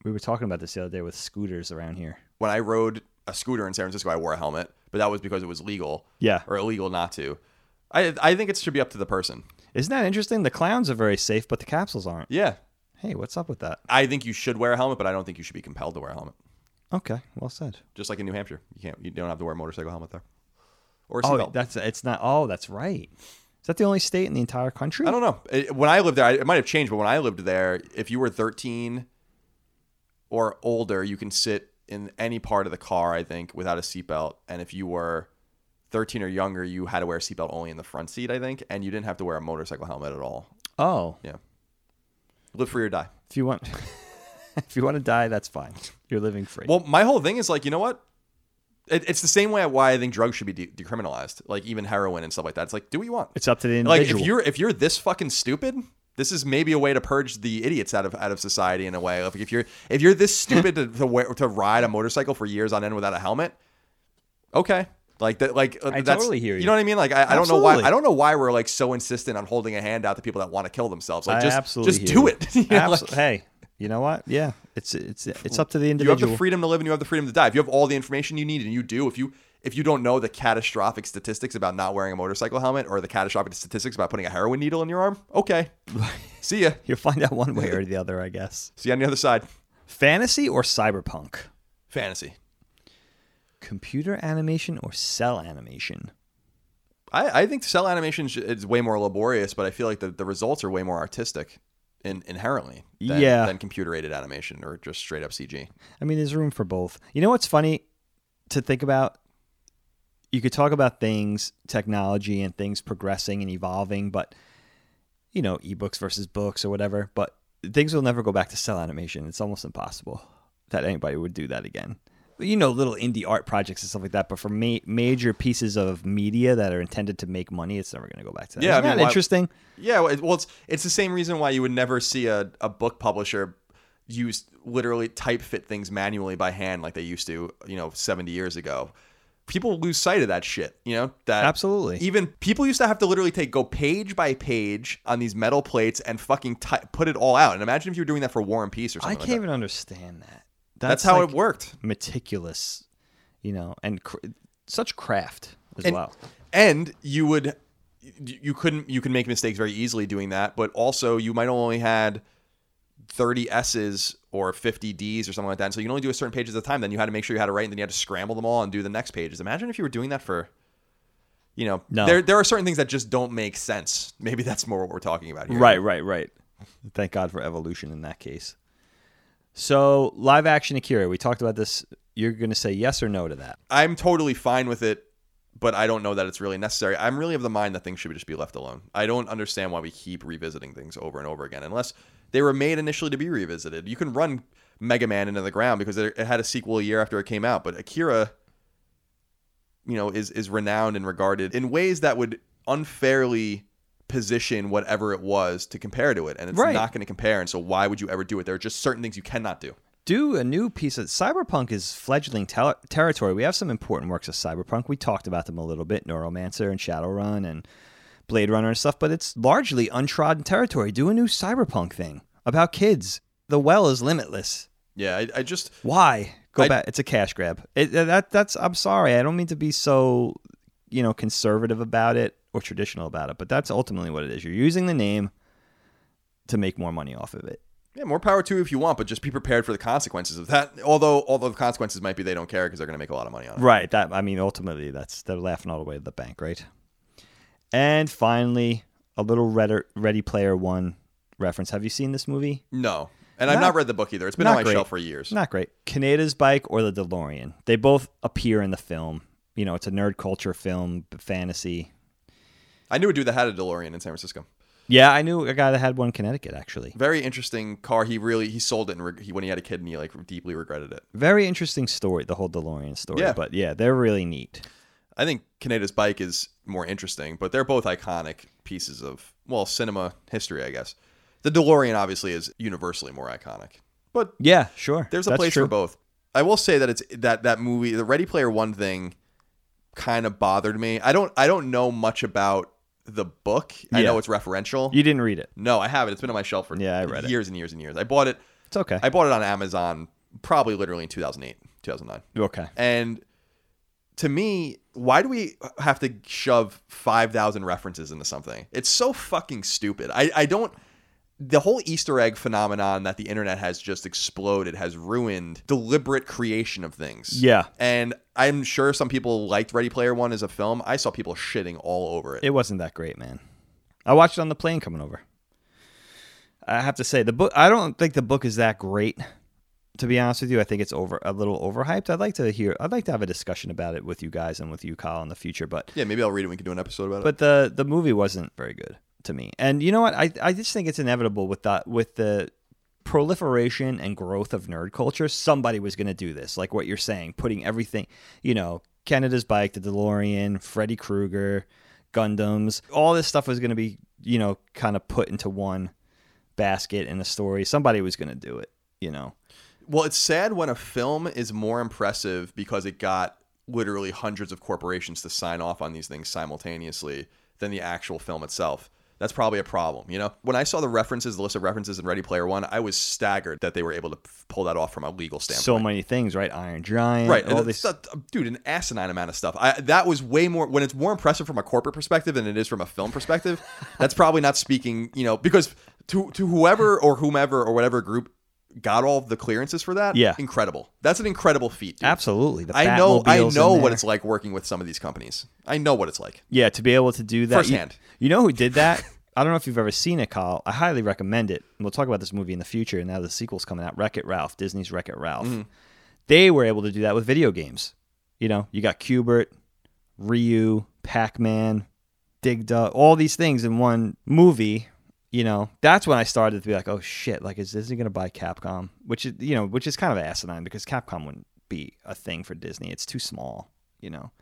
We were talking about this the other day with scooters around here. When I rode a scooter in San Francisco, I wore a helmet, but that was because it was legal. Yeah. or illegal not to. I I think it should be up to the person. Isn't that interesting? The clowns are very safe, but the capsules aren't. Yeah, Hey, what's up with that? I think you should wear a helmet, but I don't think you should be compelled to wear a helmet. Okay, well said. Just like in New Hampshire, you can't, you don't have to wear a motorcycle helmet there, or a Oh, seatbelt. that's it's not. Oh, that's right. Is that the only state in the entire country? I don't know. It- when I lived there, I- it might have changed, but when I lived there, if you were 13 or older, you can sit in any part of the car, I think, without a seatbelt. And if you were 13 or younger, you had to wear a seatbelt only in the front seat, I think, and you didn't have to wear a motorcycle helmet at all. Oh, Yeah. Live free or die. if you want, if you want to die, that's fine. You're living free. Well, my whole thing is like, you know what? It, it's the same way why I think drugs should be de- decriminalized, like even heroin and stuff like that. It's like, do what you want. it's up to the individual. like if you're if you're this fucking stupid this is maybe a way to purge the idiots out of out of society in a way like if you're if you're this stupid to to, wear, to ride a motorcycle for years on end without a helmet okay like that like uh, I that's, totally hear you. you know what i mean like i, I don't know why i don't know why we're like so insistent on holding a hand out to people that want to kill themselves like I just absolutely just do you. it You know, like, hey, you know what? Yeah, it's it's it's up to the individual. you have the freedom to live and you have the freedom to die if you have all the information you need and you do if you if you don't know the catastrophic statistics about not wearing a motorcycle helmet or the catastrophic statistics about putting a heroin needle in your arm okay see ya You'll find out one way or the other, I guess. See you on the other side. Fantasy or cyberpunk? Fantasy. Computer animation or cel animation? I, I think cel animation is way more laborious, but I feel like the, the results are way more artistic in, inherently than, Yeah. than computer aided animation or just straight up CG. I mean, there's room for both. You know what's funny to think about? You could talk about things, technology, and things progressing and evolving, but you know, ebooks versus books or whatever. But things will never go back to cel animation. It's almost impossible that anybody would do that again. You know, little indie art projects and stuff like that. But for ma- major pieces of media that are intended to make money, it's never going to go back to that. Yeah, Isn't mean, that why- interesting? Yeah, well, it's, it's the same reason why you would never see a, a book publisher use literally type fit things manually by hand like they used to, you know, 70 years ago. People lose sight of that shit, you know? That Absolutely. Even people used to have to literally take go page by page on these metal plates and fucking ty- put it all out. And imagine if you were doing that for War and Peace or something I can't like even understand that. That's, how like- it worked. meticulous, you know, and cr- such craft as and, well. and you would you couldn't you can make mistakes very easily doing that but also you might only had 30 s's or 50 d's or something like that and so you can only do a certain pages at a time then you had to make sure you had it right and then you had to scramble them all and do the next pages imagine if you were doing that for you know No. there there are certain things that just don't make sense maybe that's more what we're talking about here Right, right, right. Thank God for evolution in that case. So, live action Akira, we talked about this. You're going to say yes or no to that. i'm totally fine with it but i don't know that it's really necessary i'm really of the mind that things should just be left alone i don't understand why we keep revisiting things over and over again unless they were made initially to be revisited you can run mega man into the ground because it had a sequel a year after it came out but akira you know is is renowned and regarded in ways that would unfairly position whatever it was to compare to it and it's Right. not going to compare and so why would you ever do it there are just certain things you cannot do Do a new piece of cyberpunk is fledgling tel- territory. We have some important works of cyberpunk. We talked about them a little bit Neuromancer and Shadowrun and Blade Runner and stuff, but it's largely untrodden territory. Do a new cyberpunk thing about kids. The well is limitless. yeah i, I just Why? Go I- back. It's a cash grab. It, that that's. I'm sorry. I don't mean to be so, you know, conservative about it or traditional about it, but that's ultimately what it is. You're using the name to make more money off of it. Yeah, more power to you if you want, but just be prepared for the consequences of that. Although, although the consequences might be they don't care because they're going to make a lot of money on it. Right. That I mean, ultimately, that's they're laughing all the way to the bank, right? And finally, a little Ready, Ready Player One reference. Have you seen this movie? No, and I've Not- not read the book either. It's been on my great. shelf for years. Not great. Kaneda's bike or the DeLorean. They both appear in the film. You know, it's a nerd culture film, fantasy. I knew a dude that had a DeLorean in San Francisco. Yeah, I knew a guy that had one in Connecticut actually. Very interesting car. He really he sold it and reg- he, when he had a kid and he like deeply regretted it. Very interesting story, the whole DeLorean story. Yeah. But yeah, they're really neat. I think Kaneda's bike is more interesting, but they're both iconic pieces of well cinema history, I guess. The DeLorean obviously is universally more iconic, but Yeah, sure. there's a That's place true. for both. I will say that it's that that movie, the Ready Player One thing, kind of bothered me. I don't I don't know much about the book. I Yeah. know it's referential. You didn't read it. no, I haven't. It's been on my shelf for Yeah, I read it. years and years and years. I bought it. It's okay. I bought it on Amazon, probably literally in 2008, 2009. okay. And to me, why do we have to shove 5,000 references into something? It's so fucking stupid. I, I don't. The whole Easter egg phenomenon that the internet has just exploded has ruined deliberate creation of things. Yeah. And I'm sure some people liked Ready Player One as a film. I saw people shitting all over it. It wasn't that great, man. I watched it on the plane coming over. I have to say the book. I don't think the book is that great. To be honest with you, I think it's over a little overhyped. I'd like to hear. I'd like to have a discussion about it with you guys and with you, Kyle, in the future. But yeah, maybe I'll read it. and We can do an episode about it. but the the movie wasn't very good to me. And you know what? I I just think it's inevitable with that with the proliferation and growth of nerd culture. Somebody was going to do this, like what you're saying, putting everything. You know, Kaneda's bike, the DeLorean, Freddy Krueger, Gundams, all this stuff was going to be you know kind of put into one basket in a story. Somebody was going to do it. You know. Well, it's sad when a film is more impressive because it got literally hundreds of corporations to sign off on these things simultaneously than the actual film itself. That's probably a problem, you know. When I saw the references, the list of references in Ready Player One, I was staggered that they were able to pull that off from a legal standpoint. So many things, right? Iron Giant, Right, All and these. dude, an asinine amount of stuff. I, that was way more when it's more impressive from a corporate perspective than it is from a film perspective. that's probably not speaking, you know, because to to whoever or whomever or whatever group got all the clearances for that, Yeah. incredible. That's an incredible feat. dude. Absolutely. The I know, I know what it's like working with some of these companies. I know what it's like. Yeah, to be able to do that you- Firsthand. You, know who did that? I don't know if you've ever seen it, Kyle. I highly recommend it. And we'll talk about this movie in the future. And now the sequel's coming out. Wreck It Ralph, Disney's Wreck It Ralph. Mm-hmm. They were able to do that with video games. You know, you got Q*bert, Ryu, Pac Man, Dig Dug, all these things in one movie. You know, that's when I started to be like, oh shit, like is Disney gonna buy Capcom? Which is you know, which is kind of asinine because Capcom wouldn't be a thing for Disney. It's too small, you know.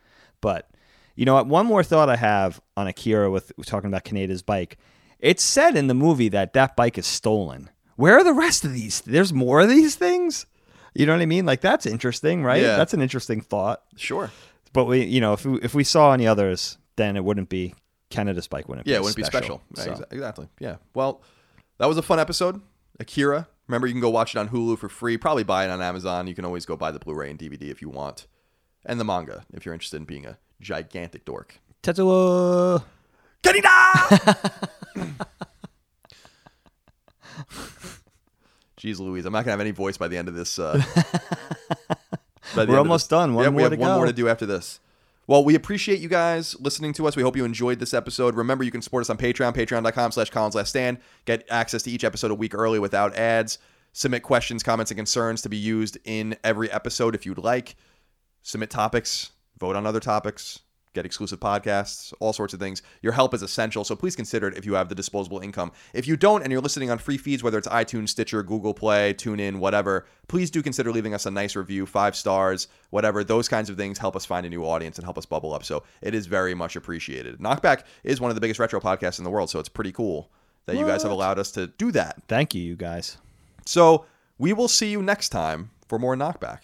But you know what? One more thought I have on Akira with talking about Kaneda's bike. It's said in the movie that that bike is stolen. Where are the rest of these? There's more of these things. You know what I mean? Like that's interesting, right? Yeah. That's an interesting thought. Sure. But we, you know, if we, if we saw any others, then it wouldn't be Kaneda's Spike Wouldn't Yeah, it wouldn't be special. So, exa- Exactly. Yeah. Well, that was a fun episode. Akira. Remember, you can go watch it on Hulu for free. Probably buy it on Amazon. You can always go buy the Blu-ray and DVD if you want, and the manga if you're interested in being a gigantic dork. Tetsuo. Kaneda! Jeez Louise, I'm not gonna have any voice by the end of this. Uh, We're almost done. One yeah, we have one more to do after this. Well, we appreciate you guys listening to us. We hope you enjoyed this episode. Remember, you can support us on Patreon, patreon.com slash Colin's Last Stand. Get access to each episode a week early without ads. Submit questions, comments, and concerns to be used in every episode if you'd like. Submit topics, vote on other topics, get exclusive podcasts, all sorts of things. Your help is essential, so please consider it if you have the disposable income. If you don't and you're listening on free feeds, whether it's iTunes, Stitcher, Google Play, TuneIn, whatever, please do consider leaving us a nice review, five stars, whatever. Those kinds of things help us find a new audience and help us bubble up. So it is very much appreciated. Knockback is one of the biggest retro podcasts in the world, so it's pretty cool that you guys have allowed us to do that. Thank you, you guys. So we will see you next time for more Knockback.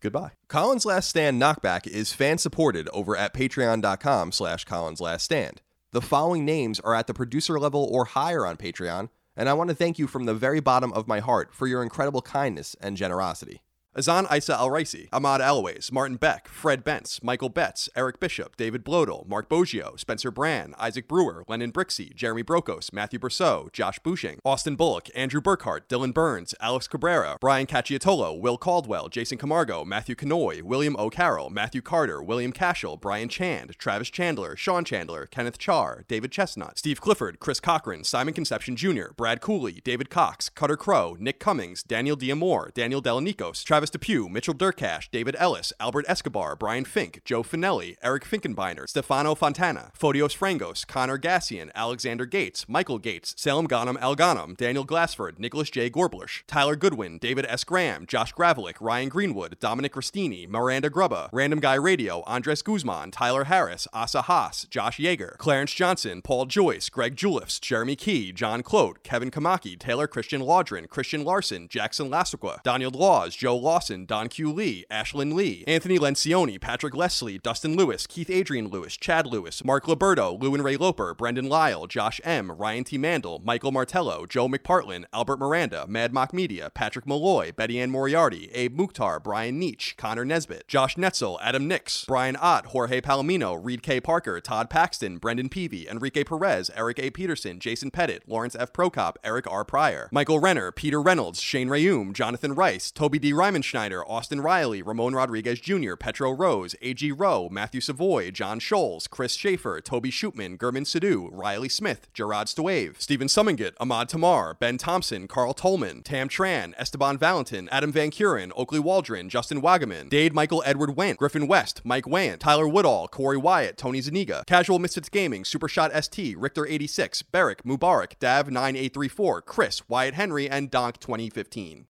Goodbye. Colin's Last Stand Knockback is fan supported over at patreon.com slash Colin's Last Stand. The following names are at the producer level or higher on Patreon, and I want to thank you from the very bottom of my heart for your incredible kindness and generosity. Azan Isa Al Raisi, Ahmad Always, Martin Beck, Fred Bentz, Michael Betts, Eric Bishop, David Blodel, Mark Boggio, Spencer Brand, Isaac Brewer, Lennon Brixey, Jeremy Brokos, Matthew Berceau, Josh Bushing, Austin Bullock, Andrew Burkhart, Dylan Burns, Alex Cabrera, Brian Cacciatolo, Will Caldwell, Jason Camargo, Matthew Canoy, William O'Carroll, Matthew Carter, William Cashel, Brian Chand, Travis Chandler, Sean Chandler, Kenneth Char, David Chestnut, Steve Clifford, Chris Cochran, Simon Conception Jr., Brad Cooley, David Cox, Cutter Crow, Nick Cummings, Daniel Diamore, Daniel Delanikos, Travis Depew, Mitchell Durkash, David Ellis, Albert Escobar, Brian Fink, Joe Finelli, Eric Finkenbeiner, Stefano Fontana, Photios Frangos, Connor Gassian, Alexander Gates, Michael Gates, Salem Ghanem Al Ghanem, Daniel Glassford, Nicholas J. Gorblush, Tyler Goodwin, David S. Graham, Josh Gravelick, Ryan Greenwood, Dominic Ristini, Miranda Grubba, Random Guy Radio, Andres Guzman, Tyler Harris, Asa Haas, Josh Yeager, Clarence Johnson, Paul Joyce, Greg Juliffs, Jeremy Key, John Clote, Kevin Kamaki, Taylor Christian Laudrin, Christian Larson, Jackson Lassequa, Daniel Laws, Joe Lawson, Don Q. Lee, Ashlyn Lee, Anthony Lencioni, Patrick Leslie, Dustin Lewis, Keith Adrian Lewis, Chad Lewis, Mark Liberto, Lewin Ray Loper, Brendan Lyle, Josh M., Ryan T. Mandel, Michael Martello, Joe McPartlin, Albert Miranda, Mad Mock Media, Patrick Malloy, Betty Ann Moriarty, Abe Mukhtar, Brian Nietzsche, Connor Nesbitt, Josh Netzel, Adam Nix, Brian Ott, Jorge Palomino, Reed K. Parker, Todd Paxton, Brendan Peavy, Enrique Perez, Eric A. Peterson, Jason Pettit, Lawrence F. Prokop, Eric R. Pryor, Michael Renner, Peter Reynolds, Shane Rayum, Jonathan Rice, Toby D. Rymanschneider, Austin Riley, Ramon Rodriguez Jr., Petro Rose, A.G. Rowe, Matthew Savoy, John Scholes, Chris Schaefer, Toby Shootman, German Sidhu, Riley Smith, Gerard Stwave, Stephen Summingett, Ahmad Tamar, Ben Thompson, Carl Tolman, Tam Tran, Esteban Valentin, Adam Van Kuren, Oakley Waldron, Justin Wagaman, Dade Michael Edward Wendt, Griffin West, Mike Wayant, Tyler Woodall, Corey Wyatt, Tony Zaniga, Casual Misfits Gaming, Supershot ST, Richter86, Barrick, Mubarak, Dav9834, Chris, Wyatt Henry, and Donk 2015.